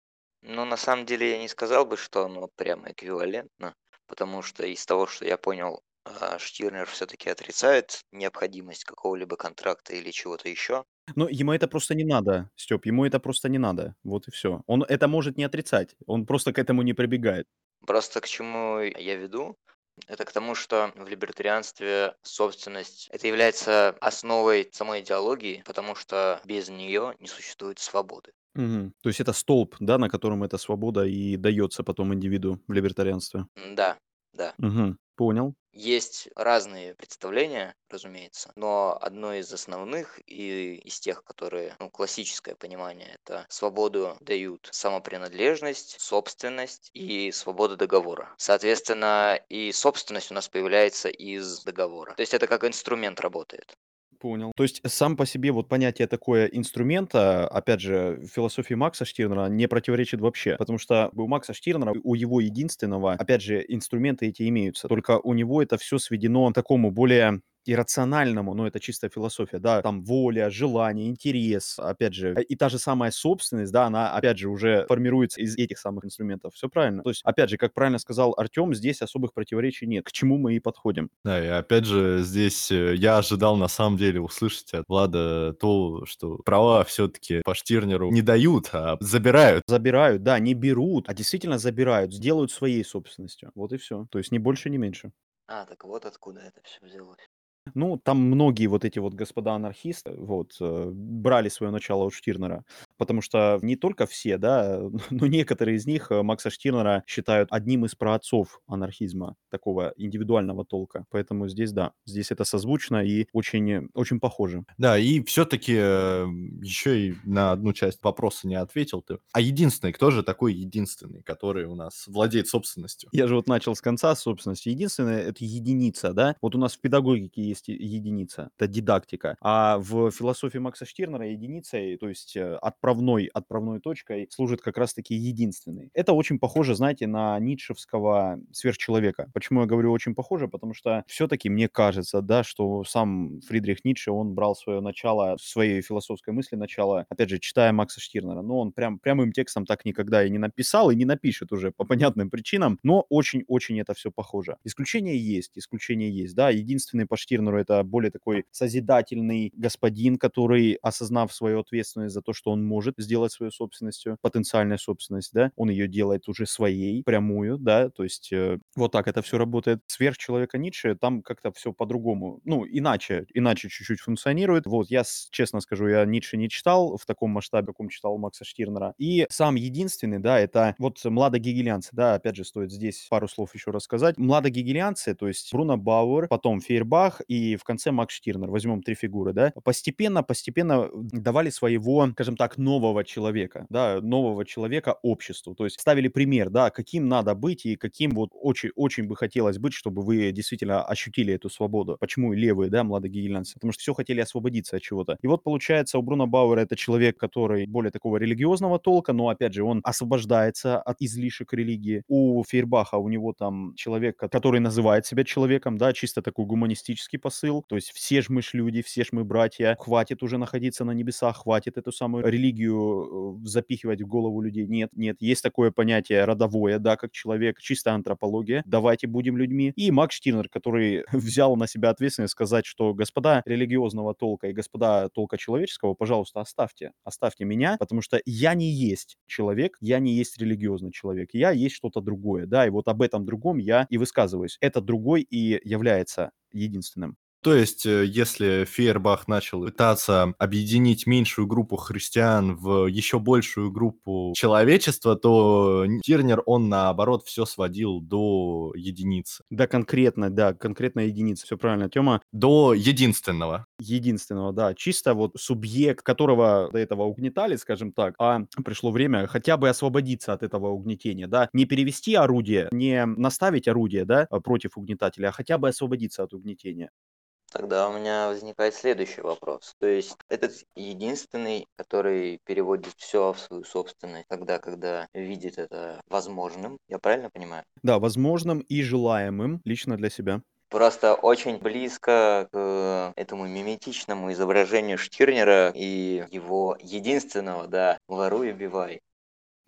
Ну, на самом деле я не сказал бы, что оно прямо эквивалентно, потому что из того, что я понял, а, Штирнер все-таки отрицает необходимость какого-либо контракта или чего-то еще. Но ему это просто не надо, Степ, ему это просто не надо. Вот и все. Он это может не отрицать. Он просто к этому не прибегает. Просто к чему я веду, это к тому, что в либертарианстве собственность это является основой самой идеологии, потому что без нее не существует свободы. Мгм. То есть это столб, да, на котором эта свобода и дается потом индивиду в либертарианстве. Да, да. Мгм. Понял. Есть разные представления, разумеется, но одно из основных и из тех, которые, ну, классическое понимание, это свободу дают самопринадлежность, собственность и свободу договора. Соответственно, и собственность у нас появляется из договора. То есть это как инструмент работает. Понял. То есть сам по себе вот понятие такое инструмента, опять же, в философии Макса Штирнера не противоречит вообще, потому что у Макса Штирнера, у его единственного, опять же, инструменты эти имеются, только у него это все сведено к такому более иррациональному, но это чистая философия, да, там воля, желание, интерес, опять же, и та же самая собственность, да, она, опять же, уже формируется из этих самых инструментов. Все правильно. То есть, опять же, как правильно сказал Артем, здесь особых противоречий нет. К чему мы и подходим. Да, и опять же, здесь э, я ожидал на самом деле услышать от Влада то, что права все-таки по Штирнеру не дают, а забирают. Забирают, да, не берут, а действительно забирают, сделают своей собственностью. Вот и все. То есть ни больше, ни меньше. А, так вот откуда это все взялось. Ну, там многие вот эти вот господа анархисты, вот, э, брали свое начало от Штирнера, потому что не только все, да, <laughs> но некоторые из них э, Макса Штирнера считают одним из праотцов анархизма, такого индивидуального толка. Поэтому здесь, да, здесь это созвучно и очень, очень похоже. Да, и все-таки еще и на одну часть вопроса не ответил ты. А единственный, кто же такой единственный, который у нас владеет собственностью? Я же вот начал с конца собственности. Единственное, это единица, да. Вот у нас в педагогике есть единица, это дидактика. А в философии Макса Штирнера единицей, то есть э, отправной, отправной точкой служит как раз-таки единственный. Это очень похоже, знаете, на ницшевского сверхчеловека. Почему я говорю очень похоже? Потому что все-таки мне кажется, да, что сам Фридрих Ницше, он брал свое начало, своей философской мысли начало, опять же, читая Макса Штирнера. Но он прям прямым текстом так никогда и не написал, и не напишет уже по понятным причинам, но очень-очень это все похоже. Исключения есть, исключения есть, да. Единственный по Штирнеру это более такой созидательный господин, который, осознав свою ответственность за то, что он может сделать свою собственностью, потенциальная собственность, да, он ее делает уже своей, прямую, да, то есть э, вот так это все работает. Сверхчеловека Ницше, там как-то все по-другому, ну, иначе, иначе чуть-чуть функционирует. Вот, я честно скажу, я Ницше не читал в таком масштабе, каком читал Макса Штирнера. И сам единственный, да, это вот младогегелианцы, да, опять же, стоит здесь пару слов еще рассказать. Младогегелианцы, то есть Бруно Бауэр, потом Фейербах и в конце Макс Штирнер, возьмем три фигуры, да, постепенно, постепенно давали своего, скажем так, нового человека, да, нового человека обществу, то есть ставили пример, да, каким надо быть и каким вот очень, очень бы хотелось быть, чтобы вы действительно ощутили эту свободу. Почему левые, да, младогегелианцы? Потому что все хотели освободиться от чего-то. И вот получается у Бруно Бауэра это человек, который более такого религиозного толка, но опять же он освобождается от излишек религии. У Фейербаха у него там человек, ко- который называет себя человеком, да, чисто такой гуманистический посыл, то есть все ж мы ж люди, все ж мы братья, хватит уже находиться на небесах, хватит эту самую религию религию э, запихивать в голову людей. Нет, нет. Есть такое понятие родовое, да, как человек, чистая антропология. Давайте будем людьми. И Макс Штирнер, который <laughs> взял на себя ответственность сказать, что господа религиозного толка и господа толка человеческого, пожалуйста, оставьте, оставьте меня, потому что я не есть человек, я не есть религиозный человек, я есть что-то другое, да, и вот об этом другом я и высказываюсь. Это другой и является единственным. То есть, э, если Фейербах начал пытаться объединить меньшую группу христиан в еще большую группу человечества, то Тирнер, он наоборот все сводил до единицы. Да, конкретно, да, конкретно единицы. Все правильно, Тёма. До единственного. Единственного, да. Чисто вот субъект, которого до этого угнетали, скажем так, а пришло время хотя бы освободиться от этого угнетения, да. Не перевести орудие, не наставить орудие, да, против угнетателя, а хотя бы освободиться от угнетения. Тогда у меня возникает следующий вопрос. То есть этот единственный, который переводит все в свою собственность, тогда, когда видит это возможным, я правильно понимаю? Да, возможным и желаемым лично для себя. Просто очень близко к этому миметичному изображению Штирнера и его единственного, да, «Воруй, убивай».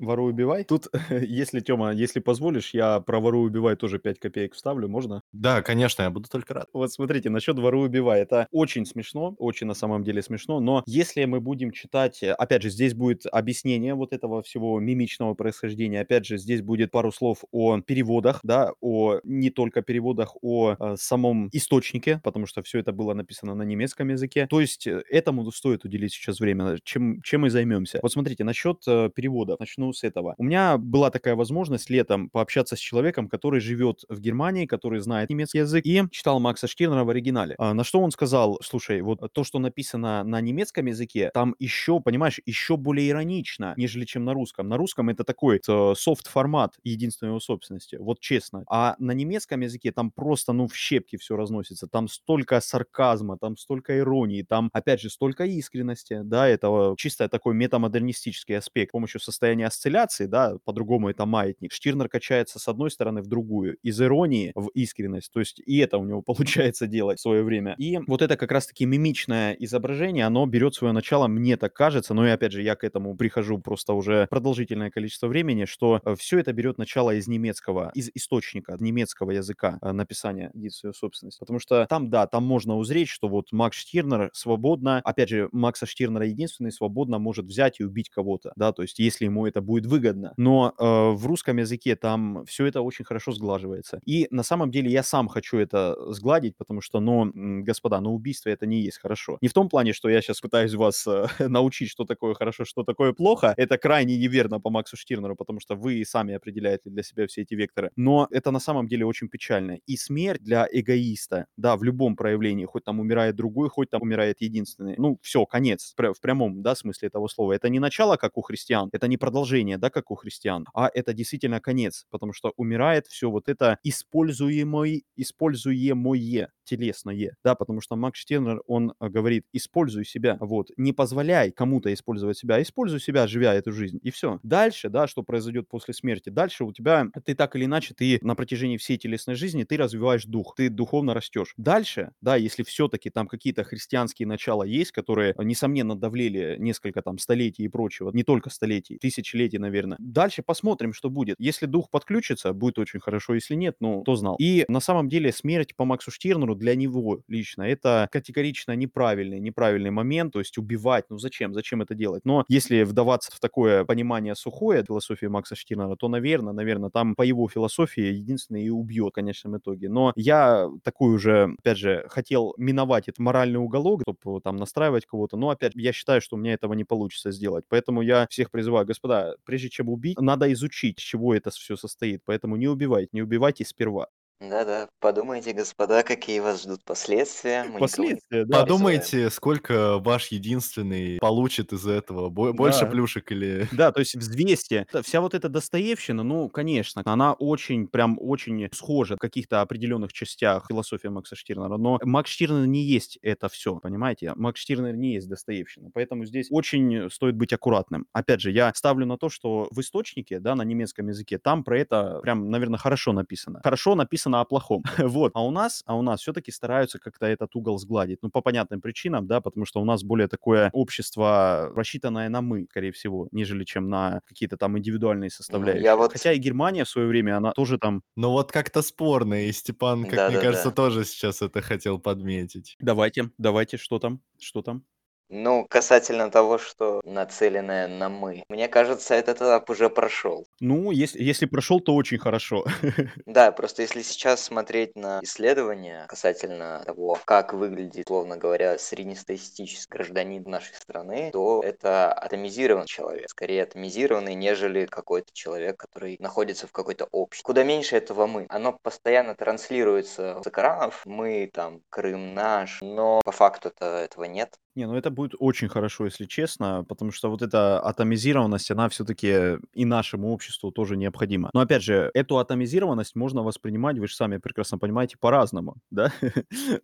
Воруй, убивай. Тут, <laughs> если, Тёма, если позволишь, я про воруй, убивай тоже 5 копеек вставлю, можно? Да, конечно, я буду только рад. Вот смотрите, насчет воруй, убивай. Это очень смешно, очень на самом деле смешно, но если мы будем читать, э, опять же, здесь будет объяснение вот этого всего мимичного происхождения, опять же, здесь будет пару слов о переводах, да, о не только переводах, о, о э, самом источнике, потому что все это было написано на немецком языке. То есть э, этому стоит уделить сейчас время. Чем, чем мы займемся? Вот смотрите, насчет э, переводов. Начну с этого. У меня была такая возможность летом пообщаться с человеком, который живет в Германии, который знает немецкий язык, и читал Макса Штирнера в оригинале. А, на что он сказал, слушай, вот то, что написано на немецком языке, там еще, понимаешь, еще более иронично, нежели чем на русском. На русском это такой софт-формат единственной его собственности, вот честно. А на немецком языке там просто, ну, в щепки все разносится. Там столько сарказма, там столько иронии, там, опять же, столько искренности, да, это чисто такой метамодернистический аспект. С помощью состояния осцилляции, да, по-другому это маятник. Штирнер качается с одной стороны в другую, из иронии в искренность, то есть и это у него <laughs> получается делать в свое время. И вот это как раз-таки мимичное изображение, оно берет свое начало, мне так кажется, но и опять же я к этому прихожу просто уже продолжительное количество времени, что э, все это берет начало из немецкого, из источника немецкого языка э, написания единственной собственности. Потому что там, да, там можно узреть, что вот Макс Штирнер свободно, опять же, Макса Штирнера единственный свободно может взять и убить кого-то, да, то есть если ему это будет выгодно. Но э, в русском языке там все это очень хорошо сглаживается. И на самом деле я сам хочу это сгладить, потому что, ну, господа, ну убийство это не есть хорошо. Не в том плане, что я сейчас пытаюсь вас э, <laughs> научить, что такое хорошо, что такое плохо. Это крайне неверно по Максу Штирнеру, потому что вы сами определяете для себя все эти векторы. Но это на самом деле очень печально. И смерть для эгоиста, да, в любом проявлении, хоть там умирает другой, хоть там умирает единственный. Ну, все, конец, в прямом, да, смысле этого слова. Это не начало, как у христиан, это не продолжение продолжение, да, как у христиан, а это действительно конец, потому что умирает все вот это используемое, используемое телесное, да, потому что Макс Штирнер, он э, говорит, используй себя, вот, не позволяй кому-то использовать себя, используй себя, живя эту жизнь, и все. Дальше, да, что произойдет после смерти, дальше у тебя, ты так или иначе, ты на протяжении всей телесной жизни, ты развиваешь дух, ты духовно растешь. Дальше, да, если все-таки там какие-то христианские начала есть, которые, несомненно, давлели несколько там столетий и прочего, не только столетий, тысячелетий, наверное. Дальше посмотрим, что будет. Если дух подключится, будет очень хорошо, если нет, ну, кто знал. И на самом деле смерть по Максу Штирнеру для него лично это категорично неправильный, неправильный момент, то есть убивать, ну зачем, зачем это делать? Но если вдаваться в такое понимание сухое философии Макса Штирнера, то, наверное, наверное, там по его философии единственное и убьет в конечном итоге. Но я такой уже, опять же, хотел миновать этот моральный уголок, чтобы там настраивать кого-то, но опять я считаю, что у меня этого не получится сделать. Поэтому я всех призываю, господа, прежде чем убить, надо изучить, чего это все состоит. Поэтому не убивайте, не убивайте сперва. Да-да, подумайте, господа, какие вас ждут последствия. Мы Последствия, да. Подумайте, сколько ваш единственный получит из этого. Больше Да. плюшек или... Да, то есть взвесьте. Вся вот эта Достоевщина, ну, конечно, она очень, прям очень схожа в каких-то определенных частях философии Макса Штирнера, но Макс Штирнер не есть это все, понимаете? Макс Штирнер не есть Достоевщина, поэтому здесь очень стоит быть аккуратным. Опять же, я ставлю на то, что в источнике, да, на немецком языке, там про это прям, наверное, хорошо написано. Хорошо написано о плохом. <laughs> вот. А у нас, а у нас все-таки стараются как-то этот угол сгладить. Ну, по понятным причинам, да, потому что у нас более такое общество, рассчитанное на мы, скорее всего, нежели чем на какие-то там индивидуальные Ну, составляющие. я вот... Хотя и Германия в свое время, она тоже там... Но вот как-то спорно, и Степан, как мне кажется, Да-да-да. тоже сейчас это хотел подметить. Давайте, давайте, что там, что там? Ну, касательно того, что нацеленное на мы. Мне кажется, этот этап уже прошел. Ну, если, если прошел, то очень хорошо. <laughs> Да, просто если сейчас смотреть на исследования касательно того, как выглядит, условно говоря, среднестатистический гражданин нашей страны, то это атомизированный человек. Скорее атомизированный, нежели какой-то человек, который находится в какой-то обществе. Куда меньше этого мы. Оно постоянно транслируется с экранов. Мы там, Крым наш, но по факту-то этого нет. Не, ну это будет очень хорошо, если честно, потому что вот эта атомизированность, она все-таки и нашему обществу тоже необходима. Но опять же, эту атомизированность можно воспринимать, вы же сами прекрасно понимаете, по-разному, <laughs> да?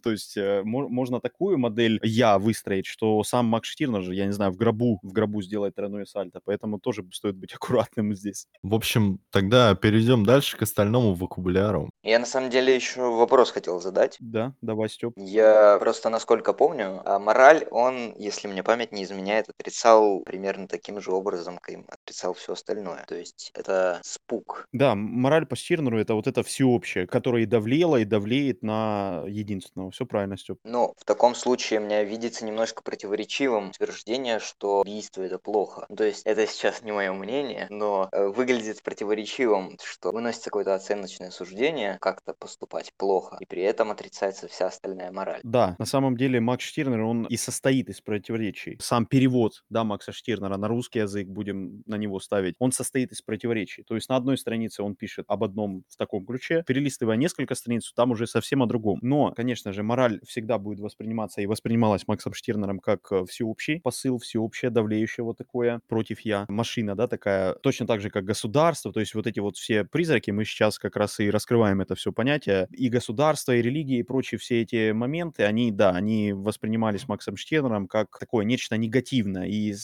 То есть э, мо- можно такую модель я выстроить, что сам Макс Штирнер же, я не знаю, в гробу, в гробу сделает тройное сальто, поэтому тоже стоит быть <laughs> аккуратным здесь. В общем, тогда перейдем дальше к остальному вокабуляру. Я на самом деле еще вопрос хотел задать. Да, давай, Степ. Я просто, насколько помню, а мораль, он, если мне память не изменяет, отрицал примерно таким же образом, как и отрицал все остальное. То есть это спуг. Да, мораль по Штирнеру это вот это всеобщее, которое и давлело, и давлеет на единственного. Все правильно, Степ. Но в таком случае мне видится немножко противоречивым утверждение, что убийство это плохо. Ну, То есть это сейчас не мое мнение, но э, выглядит противоречивым, что выносится какое-то оценочное суждение, как-то поступать плохо, и при этом отрицается вся остальная мораль. Да, на самом деле Макс Штирнер, он и состоит из противоречий. Сам перевод, да, Макса Штирнера на русский язык, будем на него ставить, он состоит из противоречий. То есть на одной странице он пишет об одном в таком ключе, перелистывая несколько страниц, там уже совсем о другом. Но, конечно же, мораль всегда будет восприниматься и воспринималась Максом Штирнером как э, всеобщий посыл, всеобщее, давлеющее вот такое против я. Машина, да, такая, точно так же, как государство, то есть вот эти вот все призраки, мы сейчас как раз и раскрываем это все понятие, и государство, и религия, и прочие все эти моменты, они, да, они воспринимались Максом Штирнером как такое нечто негативное, и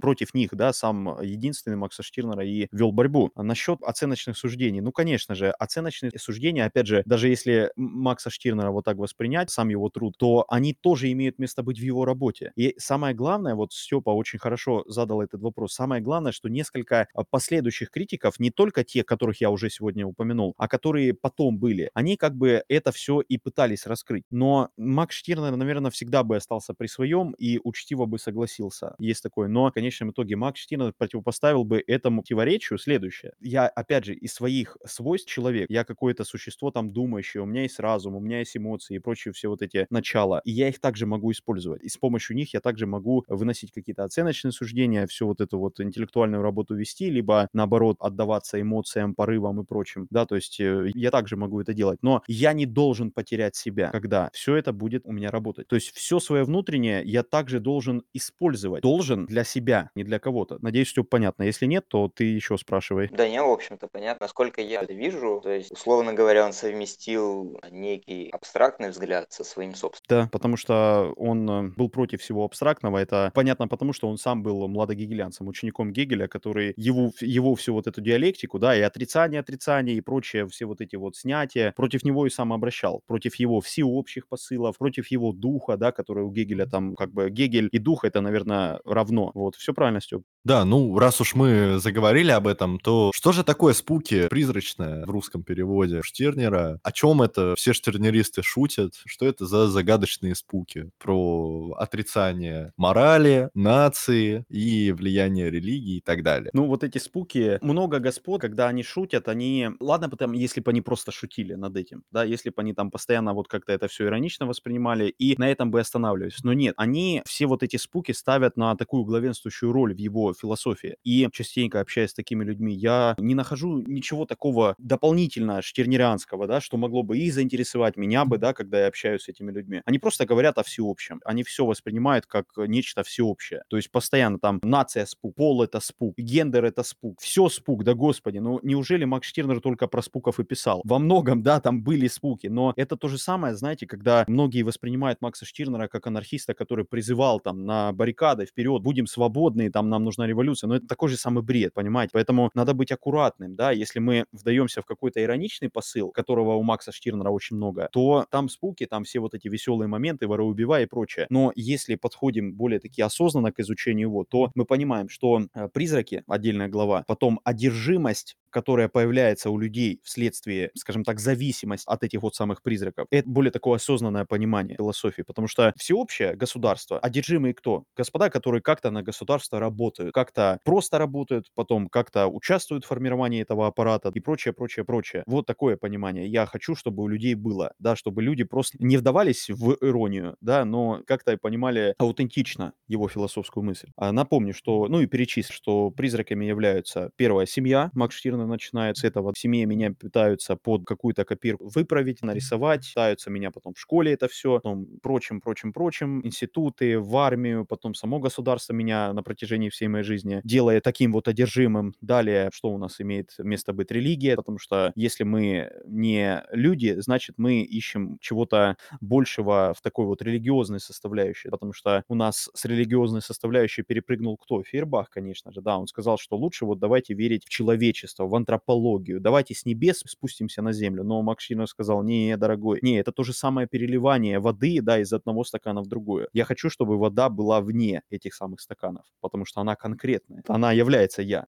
против них, да, сам единственный Макса Штирнера и вел борьбу. А насчет оценочных суждений, ну, конечно же, оценочные суждения, опять же, даже если Макса Штирнера вот так воспринять, сам его труд, то они тоже имеют место быть в его работе. И самое главное, вот Степа очень хорошо задал этот вопрос, самое главное, что несколько а, последующих критиков, не только те, которых я уже сегодня упомянул, а которые потом были, они как бы это все и пытались раскрыть. Но Макс Штирнер, наверное, всегда бы остался при своем и учтиво бы согласился. Есть такое. Но в конечном итоге Макс Штирнер противопоставил бы этому противоречию следующее. Я, опять же, из своих свойств человек, я какое-то существо там думающее, у меня есть разум, у меня есть эмоции и прочие все вот эти начала. И я их также могу использовать. И с помощью них я также могу выносить какие-то оценочные суждения, всю вот эту вот интеллектуальную работу вести, либо наоборот отдаваться эмоциям, порывам и прочим. Да, то есть э, я также могу это делать. Но я не должен потерять себя, когда все это будет у меня работать. То есть все свое внутреннее я также должен использовать. Должен для себя, не для кого-то. Надеюсь, все понятно. Если нет, то ты еще спрашивай. Да не, в общем-то, понятно. Насколько я это вижу, то есть, условно говоря, он совместил некий абстрактный взгляд со своим собственным. Да, потому что он э, был против всего абстрактного. Это понятно потому, что он сам был младогегелянцем, учеником Гегеля, который его, его всю вот эту диалектику, да, и отрицание, отрицание, и прочее, все вот эти вот снятия, против него и сам обращал, против его всеобщих посылов, против его духа, да, который у Гегеля там, как бы, Гегель и дух, это, наверное, равно. Вот, все правильно, Степ. Да, ну, раз уж мы заговорили об этом, то что же такое спуки призрачное в русском переводе Штирнера? О чем это все штирнеристы шутят? Что это за загадочные спуки? Про отрицание морали, нации и влияние религии и так далее. Ну, вот эти спуки, много господ, когда они шутят, они... Ладно там, если бы они просто шутили над этим, да, если бы они там постоянно вот как-то это все иронично воспринимали и на этом бы останавливались. Но нет, они все вот эти спуки ставят на такую главенствующую роль в его философии. И частенько общаясь с такими людьми, я не нахожу ничего такого дополнительно штирнерианского, да, что могло бы и заинтересовать меня бы, да, когда я общаюсь с этими людьми. Они просто говорят о всеобщем. Они все воспринимают как нечто всеобщее. То есть постоянно там нация спук, пол это спук, гендер это спук, все спук, да господи, ну неужели Макс Штирнер только про спуков и писал? Во многом, да, там были спуки, но это то же самое, знаете, когда многие воспринимают Макса Штирнера как анархиста, который который призывал там на баррикады вперед, будем свободны, там нам нужна революция, но это такой же самый бред, понимаете? Поэтому надо быть аккуратным, да, если мы вдаемся в какой-то ироничный посыл, которого у Макса Штирнера очень много, то там спуки, там все вот эти веселые моменты, воры убивай и прочее. Но если подходим более таки осознанно к изучению его, то мы понимаем, что э, призраки, отдельная глава, потом одержимость которая появляется у людей вследствие, скажем так, зависимость от этих вот самых призраков, это более такое осознанное понимание философии, потому что всеобщее государство, одержимые кто? Господа, которые как-то на государство работают, как-то просто работают, потом как-то участвуют в формировании этого аппарата и прочее, прочее, прочее. Вот такое понимание. Я хочу, чтобы у людей было, да, чтобы люди просто не вдавались в иронию, да, но как-то понимали аутентично его философскую мысль. А напомню, что, ну и перечислить, что призраками являются первая семья, Макс наверное, начинают с этого. В семье меня пытаются под какую-то копирку выправить, нарисовать, пытаются меня потом в школе это все, потом прочим, прочим, прочим, институты, в армию, потом само государство меня на протяжении всей моей жизни делает таким вот одержимым. Далее, что у нас имеет место быть религия, потому что если мы не люди, значит, мы ищем чего-то большего в такой вот религиозной составляющей, потому что у нас с религиозной составляющей перепрыгнул кто? Фейербах, конечно же, да, он сказал, что лучше вот давайте верить в человечество, в антропологию. Давайте с небес спустимся на землю. Но Максимов сказал, не, дорогой, не, это то же самое переливание воды, да, из одного стакана в другое. Я хочу, чтобы вода была вне этих самых стаканов, потому что она конкретная. Она является я.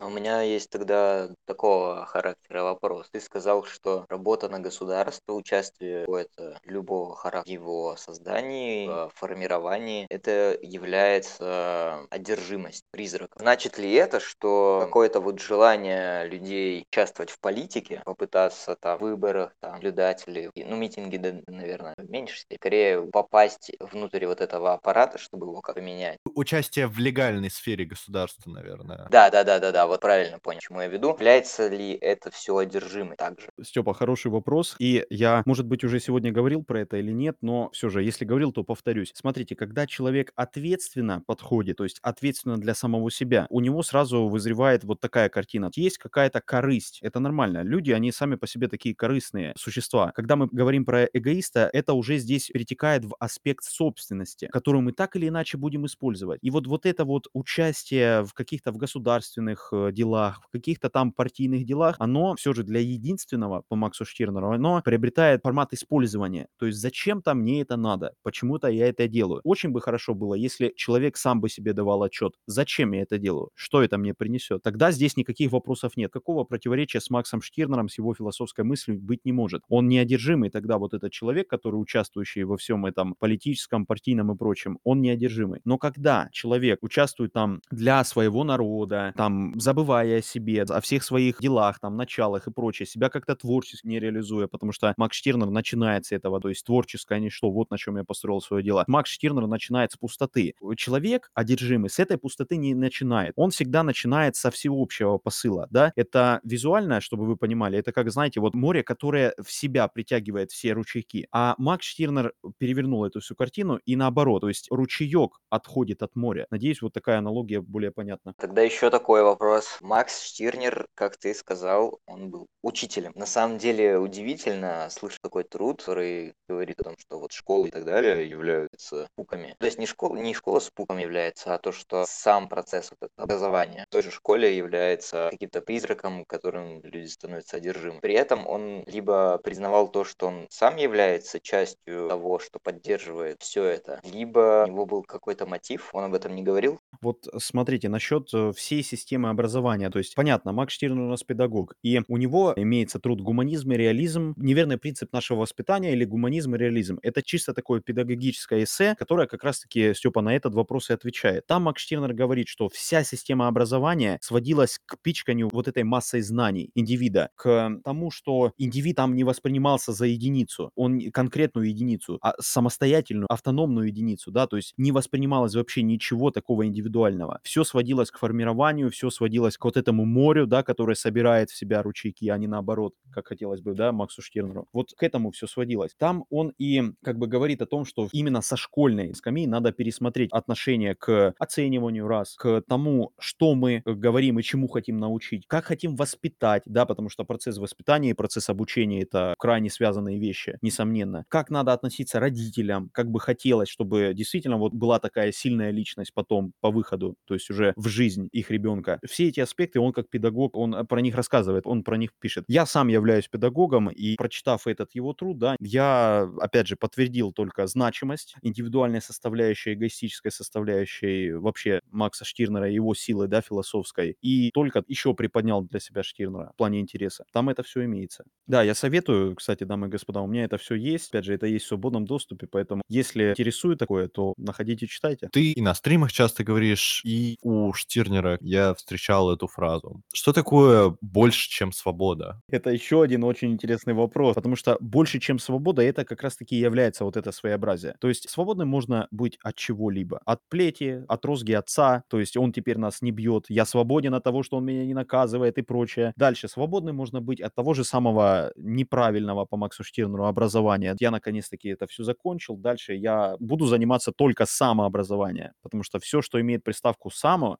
У меня есть тогда такого характера вопрос. Ты сказал, что работа на государство, участие какое-то любого характера его создании, формировании, это является одержимость призрака. Значит ли это, что какое-то вот желание людей участвовать в политике, попытаться там в выборах, там, наблюдатели, ну, митинги, да, наверное, степени, скорее попасть внутрь вот этого аппарата, чтобы его как поменять? Участие в легальной сфере государства, наверное. Да, да, да, да, да вот правильно понял, чему я веду. Является ли это все одержимой также? Степа, хороший вопрос. И я, может быть, уже сегодня говорил про это или нет, но все же, если говорил, то повторюсь. Смотрите, когда человек ответственно подходит, то есть ответственно для самого себя, у него сразу вызревает вот такая картина. Есть какая-то корысть. Это нормально. Люди, они сами по себе такие корыстные существа. Когда мы говорим про эгоиста, это уже здесь перетекает в аспект собственности, которую мы так или иначе будем использовать. И вот, вот это вот участие в каких-то в государственных делах, в каких-то там партийных делах, оно все же для единственного, по Максу Штирнеру, оно приобретает формат использования. То есть зачем-то мне это надо, почему-то я это делаю. Очень бы хорошо было, если человек сам бы себе давал отчет, зачем я это делаю, что это мне принесет. Тогда здесь никаких вопросов нет. Какого противоречия с Максом Штирнером, с его философской мыслью быть не может. Он неодержимый тогда вот этот человек, который участвующий во всем этом политическом, партийном и прочем, он неодержимый. Но когда человек участвует там для своего народа, там забывая о себе, о всех своих делах, там, началах и прочее, себя как-то творчески не реализуя, потому что Макс Штирнер начинает с этого, то есть творческое ничто, вот на чем я построил свое дело. Макс Штирнер начинает с пустоты. Человек, одержимый, с этой пустоты не начинает. Он всегда начинает со всеобщего посыла, да. Это визуальное, чтобы вы понимали, это как, знаете, вот море, которое в себя притягивает все ручейки. А Макс Штирнер перевернул эту всю картину и наоборот, то есть ручеек отходит от моря. Надеюсь, вот такая аналогия более понятна. Тогда еще такой вопрос. Макс Штирнер, как ты сказал, он был учителем. На самом деле удивительно слышать такой труд, который говорит о том, что вот школы и так далее являются пуками. То есть не школа, не школа с пуком является, а то, что сам процесс вот образования в той же школе является каким-то призраком, которым люди становятся одержимы. При этом он либо признавал то, что он сам является частью того, что поддерживает все это, либо у него был какой-то мотив, он об этом не говорил. Вот смотрите, насчет э, всей системы образования образования. То есть, понятно, Макс Штирн у нас педагог, и у него имеется труд гуманизм и реализм, неверный принцип нашего воспитания или гуманизм и реализм. Это чисто такое педагогическое эссе, которое как раз-таки, Степа, на этот вопрос и отвечает. Там Макс Штирнер говорит, что вся система образования сводилась к пичканию вот этой массой знаний индивида, к тому, что индивид там не воспринимался за единицу, он конкретную единицу, а самостоятельную, автономную единицу, да, то есть не воспринималось вообще ничего такого индивидуального. Все сводилось к формированию, все сводилось сводилось к вот этому морю, да, которое собирает в себя ручейки, а не наоборот, как хотелось бы, да, Максу Штернеру. Вот к этому все сводилось. Там он и как бы говорит о том, что именно со школьной скамьи надо пересмотреть отношение к оцениванию раз, к тому, что мы говорим и чему хотим научить, как хотим воспитать, да, потому что процесс воспитания и процесс обучения это крайне связанные вещи, несомненно. Как надо относиться родителям, как бы хотелось, чтобы действительно вот была такая сильная личность потом по выходу, то есть уже в жизнь их ребенка. Все эти аспекты он как педагог, он про них рассказывает, он про них пишет. Я сам являюсь педагогом, и прочитав этот его труд, да, я, опять же, подтвердил только значимость, индивидуальной составляющей, эгоистической составляющей вообще Макса Штирнера его силы, да, философской, и только еще приподнял для себя Штирнера в плане интереса. Там это все имеется. Да, я советую, кстати, дамы и господа, у меня это все есть. Опять же, это есть в свободном доступе, поэтому если интересует такое, то находите, читайте. Ты и на стримах часто говоришь, и у Штирнера я встречал эту фразу. Что такое больше, чем свобода? Это еще один очень интересный вопрос, потому что больше, чем свобода, это как раз-таки является вот это своеобразие. То есть свободным можно быть от чего-либо. От плети, от розги отца, то есть он теперь нас не бьет, я свободен от того, что он меня не наказывает и прочее. Дальше, свободным можно быть от того же самого неправильного по Максу Штирнеру образования. Я наконец-таки это все закончил, дальше я буду заниматься только самообразованием, потому что все, что имеет приставку «само»,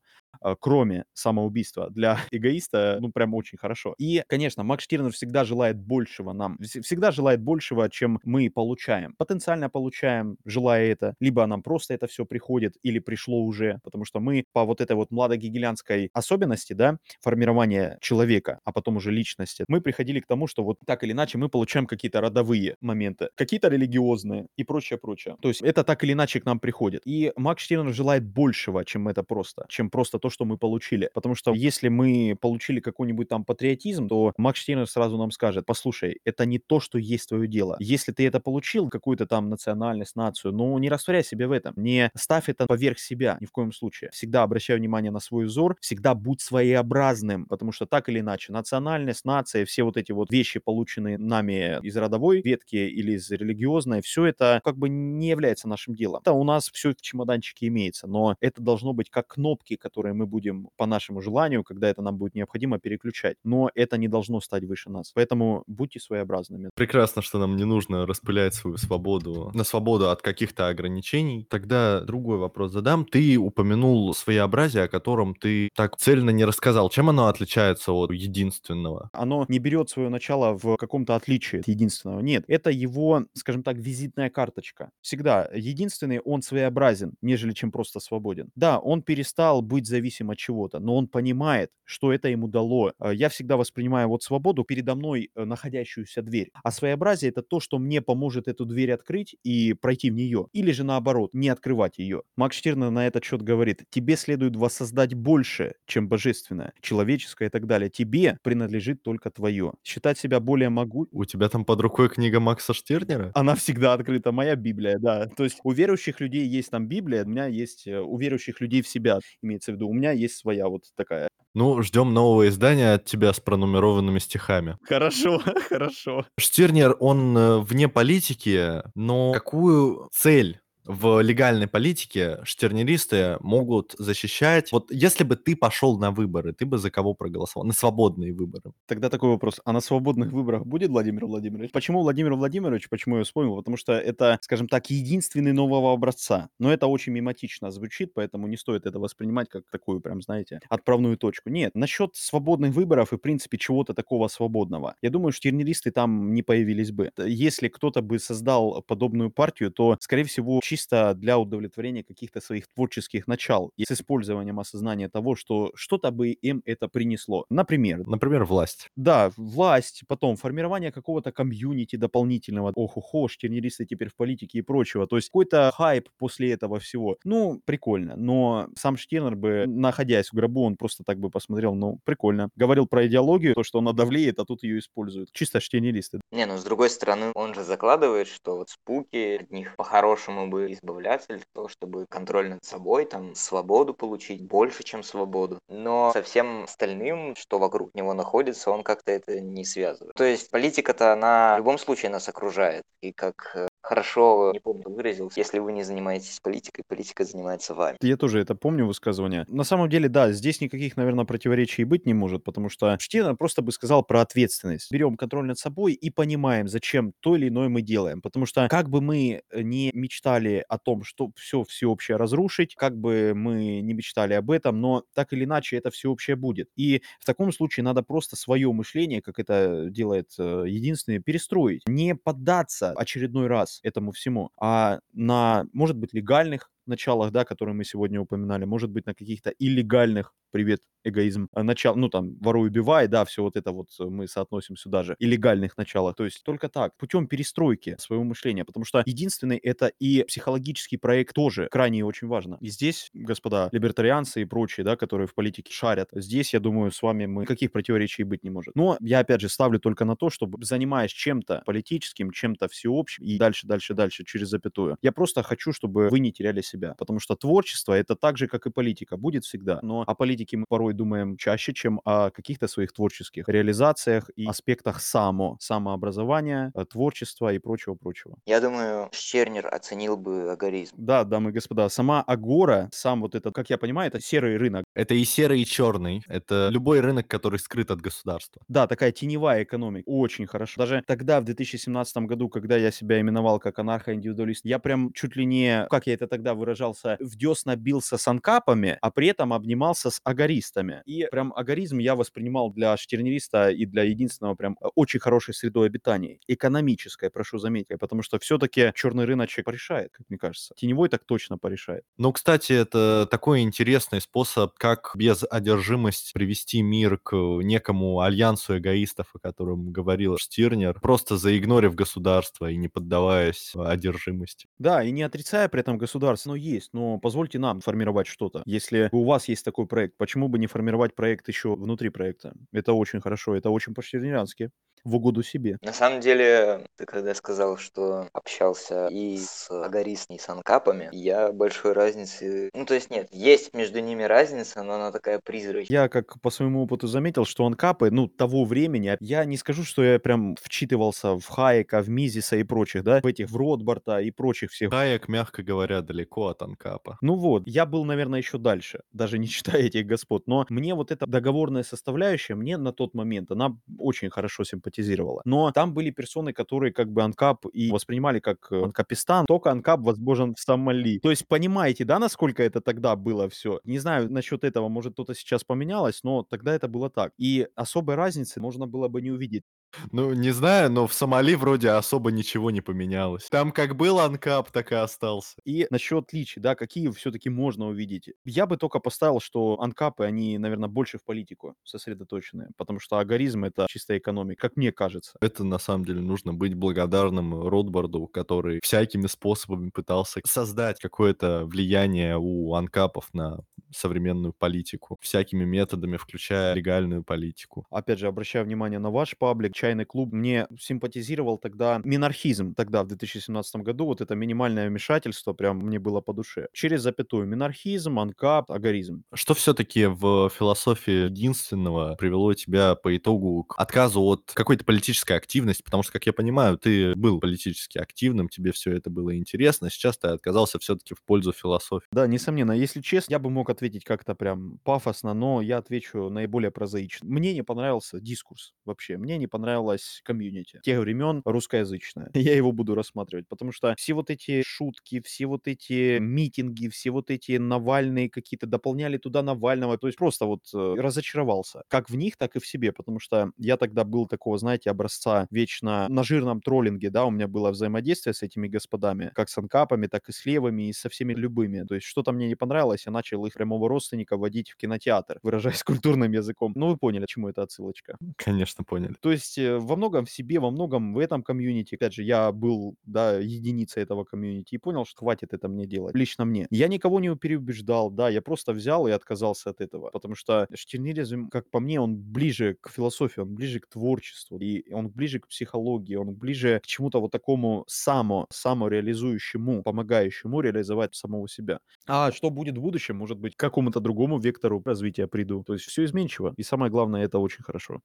кроме самоубийства, для <laughs> эгоиста, ну, прям очень хорошо. И, конечно, Макс Штирнер всегда желает большего нам, всегда желает большего, чем мы получаем. Потенциально получаем, желая это, либо нам просто это все приходит или пришло уже, потому что мы по вот этой вот младогегелянской особенности, да, формирования человека, а потом уже личности, мы приходили к тому, что вот так или иначе мы получаем какие-то родовые моменты, какие-то религиозные и прочее, прочее. То есть это так или иначе к нам приходит. И Макс Штирнер желает большего, чем это просто, чем просто то, что мы получили. Потому что если мы получили какой-нибудь там патриотизм, то Макс Штейнер сразу нам скажет, послушай, это не то, что есть твое дело. Если ты это получил, какую-то там национальность, нацию, ну не растворяй себя в этом. Не ставь это поверх себя ни в коем случае. Всегда обращай внимание на свой взор, всегда будь своеобразным, потому что так или иначе национальность, нация, все вот эти вот вещи, полученные нами из родовой ветки или из религиозной, все это как бы не является нашим делом. Это у нас все в чемоданчике имеется, но это должно быть как кнопки, которые мы будем по нашему желанию, когда это нам будет необходимо, переключать. Но это не должно стать выше нас. Поэтому будьте своеобразными. Прекрасно, что нам не нужно распылять свою свободу на свободу от каких-то ограничений. Тогда другой вопрос задам. Ты упомянул своеобразие, о котором ты так цельно не рассказал. Чем оно отличается от единственного? Оно не берет свое начало в каком-то отличии от единственного. Нет, это его, скажем так, визитная карточка. Всегда единственный, он своеобразен, нежели чем просто свободен. Да, он перестал быть зависимым зависим от чего-то, но он понимает, что это ему дало. Э, я всегда воспринимаю вот свободу передо мной э, находящуюся дверь, а своеобразие это то, что мне поможет эту дверь открыть и пройти в нее, или же наоборот, не открывать ее. Макс Штернер на этот счет говорит, тебе следует воссоздать больше, чем божественное, человеческое и так далее. Тебе принадлежит только твое. Считать себя более могу... У тебя там под рукой книга Макса Штернера? Она всегда открыта, моя Библия, да. То есть у верующих людей есть там Библия, у меня есть э, у верующих людей в себя, имеется в виду. У меня есть своя вот такая. Ну, ждем нового издания от тебя с пронумерованными стихами. Хорошо, <laughs> хорошо. Штирнер, он э, вне политики, но какую цель в легальной политике штернеристы могут защищать. Вот если бы ты пошел на выборы, ты бы за кого проголосовал? На свободные выборы. Тогда такой вопрос. А на свободных выборах будет Владимир Владимирович? Почему Владимир Владимирович? Почему я вспомнил? Потому что это, скажем так, единственный нового образца. Но это очень мематично звучит, поэтому не стоит это воспринимать как такую прям, знаете, отправную точку. Нет, насчет свободных выборов и, в принципе, чего-то такого свободного. Я думаю, штернеристы там не появились бы. Если кто-то бы создал подобную партию, то, скорее всего, чисто чисто для удовлетворения каких-то своих творческих начал и с использованием осознания того, что что-то бы им это принесло. Например. Например, власть. Да, власть, потом формирование какого-то комьюнити дополнительного. Ох-охо, штернеристы теперь в политике и прочего. То есть какой-то хайп после этого всего. Ну, прикольно. Но сам Штернер бы, находясь в гробу, он просто так бы посмотрел, ну, прикольно. Говорил про идеологию, то, что она давлеет, а тут ее используют. Чисто штернеристы. Не, ну с другой стороны, он же закладывает, что вот спуки от них по-хорошему бы избавляться для того, чтобы контроль над собой, там, свободу получить, больше, чем свободу. Но со всем остальным, что вокруг него находится, он как-то это не связывает. То есть политика-то, она в любом случае нас окружает. И как э, хорошо, не помню, выразился, если вы не занимаетесь политикой, политика занимается вами. Я тоже это помню высказывание. На самом деле, да, здесь никаких, наверное, противоречий быть не может, потому что Штина просто бы сказал про ответственность. Берем контроль над собой и понимаем, зачем то или иное мы делаем. Потому что как бы мы не мечтали о том, что все всеобщее разрушить, как бы мы не мечтали об этом, но так или иначе это всеобщее будет. И в таком случае надо просто свое мышление, как это делает э, единственный, перестроить. Не поддаться очередной раз этому всему, а на, может быть, легальных началах, да, которые мы сегодня упоминали, может быть, на каких-то илlegальных, привет, эгоизм, а, начал, ну, там, воруй, убивай, да, все вот это вот мы соотносим сюда же, илlegальных началах. То есть только так, путем перестройки своего мышления, потому что единственный это и психологический проект тоже крайне и очень важно. И здесь, господа либертарианцы и прочие, да, которые в политике шарят, здесь, я думаю, с вами мы никаких противоречий быть не может. Но я, опять же, ставлю только на то, чтобы, занимаясь чем-то политическим, чем-то всеобщим и дальше, дальше, дальше, через запятую, я просто хочу, чтобы вы не теряли себя. Потому что творчество это так же, как и политика, будет всегда. Но о политике мы порой думаем чаще, чем о каких-то своих творческих реализациях и аспектах само, самообразования, э, творчества и прочего-прочего. Я думаю, Щернер оценил бы агоризм. Да, дамы и господа, сама агора, сам вот этот, как я понимаю, это серый рынок. Это и серый, и черный. Это любой рынок, который скрыт от государства. Да, такая теневая экономика. Очень хорошо. Даже тогда, в 2017 году, когда я себя именовал как анархоиндивидуалист, я прям чуть ли не, как я это тогда выражал, выражался, в десна бился с анкапами, а при этом обнимался с агаристами. И прям агаризм я воспринимал для штернериста и для единственного прям э, очень хорошей средой обитания. Экономической, прошу заметить, потому что все-таки черный рыночек порешает, как мне кажется. Теневой так точно порешает. Ну, кстати, это такой интересный способ, как без одержимости привести мир к некому альянсу эгоистов, о котором говорил Штирнер, просто заигнорив государство и не поддаваясь одержимости. Да, и не отрицая при этом государство, но есть, но позвольте нам формировать что-то. Если у вас есть такой проект, почему бы не формировать проект еще внутри проекта? Это очень хорошо, это очень по-штирнерански в угоду себе. На самом деле, ты когда сказал, что общался и с агористами, и с анкапами, я большой разницы... Ну, то есть нет, есть между ними разница, но она такая призрачная. Я как по своему опыту заметил, что анкапы, ну, того времени, я не скажу, что я прям вчитывался в Хайека, в Мизиса и прочих, да, в этих, в Ротбарта и прочих всех. Хайек, мягко говоря, далеко от анкапа. Ну вот, я был, наверное, еще дальше, даже не <laughs> читая этих господ, но мне вот эта договорная составляющая, мне на тот момент, она очень хорошо симпатизировала симпатизировала. Но там были персоны, которые как бы Анкап и воспринимали как э, Анкапистан, только Анкап возможен в Сомали. То есть понимаете, да, насколько это тогда было все? Не знаю насчет этого, может кто-то сейчас поменялось, но тогда это было так. И особой разницы можно было бы не увидеть. Ну, не знаю, но в Сомали вроде особо ничего не поменялось. Там как был анкап, так и остался. И насчет личи, да, какие все-таки можно увидеть. Я бы только поставил, что анкапы, они, наверное, больше в политику сосредоточены, потому что агаризм — это чистая экономика, как мне кажется. Это, на самом деле, нужно быть благодарным Ротбарду, который всякими способами пытался создать какое-то влияние у анкапов на современную политику, всякими методами, включая легальную политику. Опять же, обращаю внимание на ваш паблик, чайный клуб, мне симпатизировал тогда минархизм тогда, в 2017 году, вот это минимальное вмешательство прям мне было по душе. Через запятую минархизм, анкап, агаризм. Что все-таки в философии единственного привело тебя по итогу к отказу от какой-то политической активности? Потому что, как я понимаю, ты был политически активным, тебе все это было интересно, сейчас ты отказался все-таки в пользу философии. Да, несомненно. Если честно, я бы мог ответить как-то прям пафосно, но я отвечу наиболее прозаично. Мне не понравился дискурс вообще. Мне не понравился понравилась комьюнити тех времен русскоязычная. <laughs> Я его буду рассматривать, потому что все вот эти шутки, все вот эти митинги, все вот эти Навальные какие-то дополняли туда Навального, то есть просто вот э, разочаровался. Как в них, так и в себе, потому что я тогда был такого, знаете, образца вечно на жирном троллинге, да, у меня было взаимодействие с этими господами, как с анкапами, так и с левыми, и со всеми любыми. То есть что-то мне не понравилось, я начал их прямого родственника водить в кинотеатр, <laughs> выражаясь культурным языком. Ну, вы поняли, к чему это отсылочка. Конечно, поняли. То есть во многом в себе, во многом в этом комьюнити. Опять же, я был, да, единицей этого комьюнити и понял, что хватит это мне делать. Лично мне. Я никого не переубеждал, да, я просто взял и отказался от этого. Потому что штирнеризм, как по мне, он ближе к философии, он ближе к творчеству, и он ближе к психологии, он ближе к чему-то вот такому само, самореализующему, помогающему реализовать самого себя. А что будет в будущем, может быть, к какому-то другому вектору развития приду. То есть все изменчиво. И самое главное, это очень хорошо.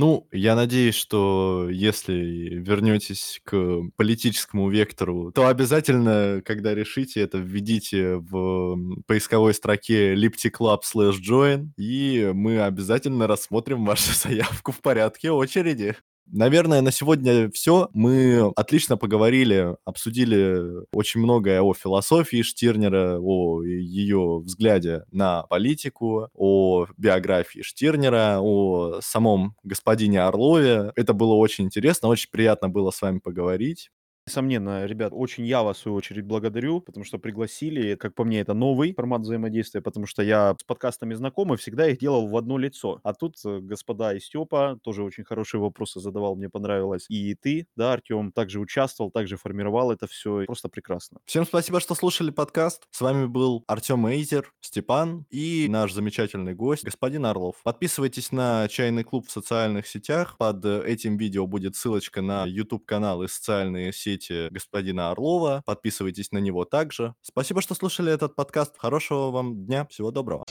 Ну, я надеюсь, что если вернетесь к политическому вектору, то обязательно, когда решите это, введите в поисковой строке lipticlub slash join, и мы обязательно рассмотрим вашу <laughs> заявку в порядке очереди. Наверное, на сегодня все. Мы отлично поговорили, обсудили очень многое о философии Штирнера, о ее взгляде на политику, о биографии Штирнера, о самом господине Орлове. Это было очень интересно, очень приятно было с вами поговорить. Несомненно, ребят, очень я вас, в свою очередь, благодарю, потому что пригласили. Как по мне, это новый формат взаимодействия, потому что я с подкастами знаком и всегда их делал в одно лицо. А тут э, господа и Степа тоже очень хорошие вопросы задавал, мне понравилось. И ты, да, Артем, также участвовал, также формировал это все. Просто прекрасно. Всем спасибо, что слушали подкаст. С вами был Артем Эйзер, Степан и наш замечательный гость, господин Орлов. Подписывайтесь на чайный клуб в социальных сетях. Под этим видео будет ссылочка на YouTube-канал и социальные сети слушайте господина Орлова, подписывайтесь на него также. Спасибо, что слушали этот подкаст. Хорошего вам дня, всего доброго.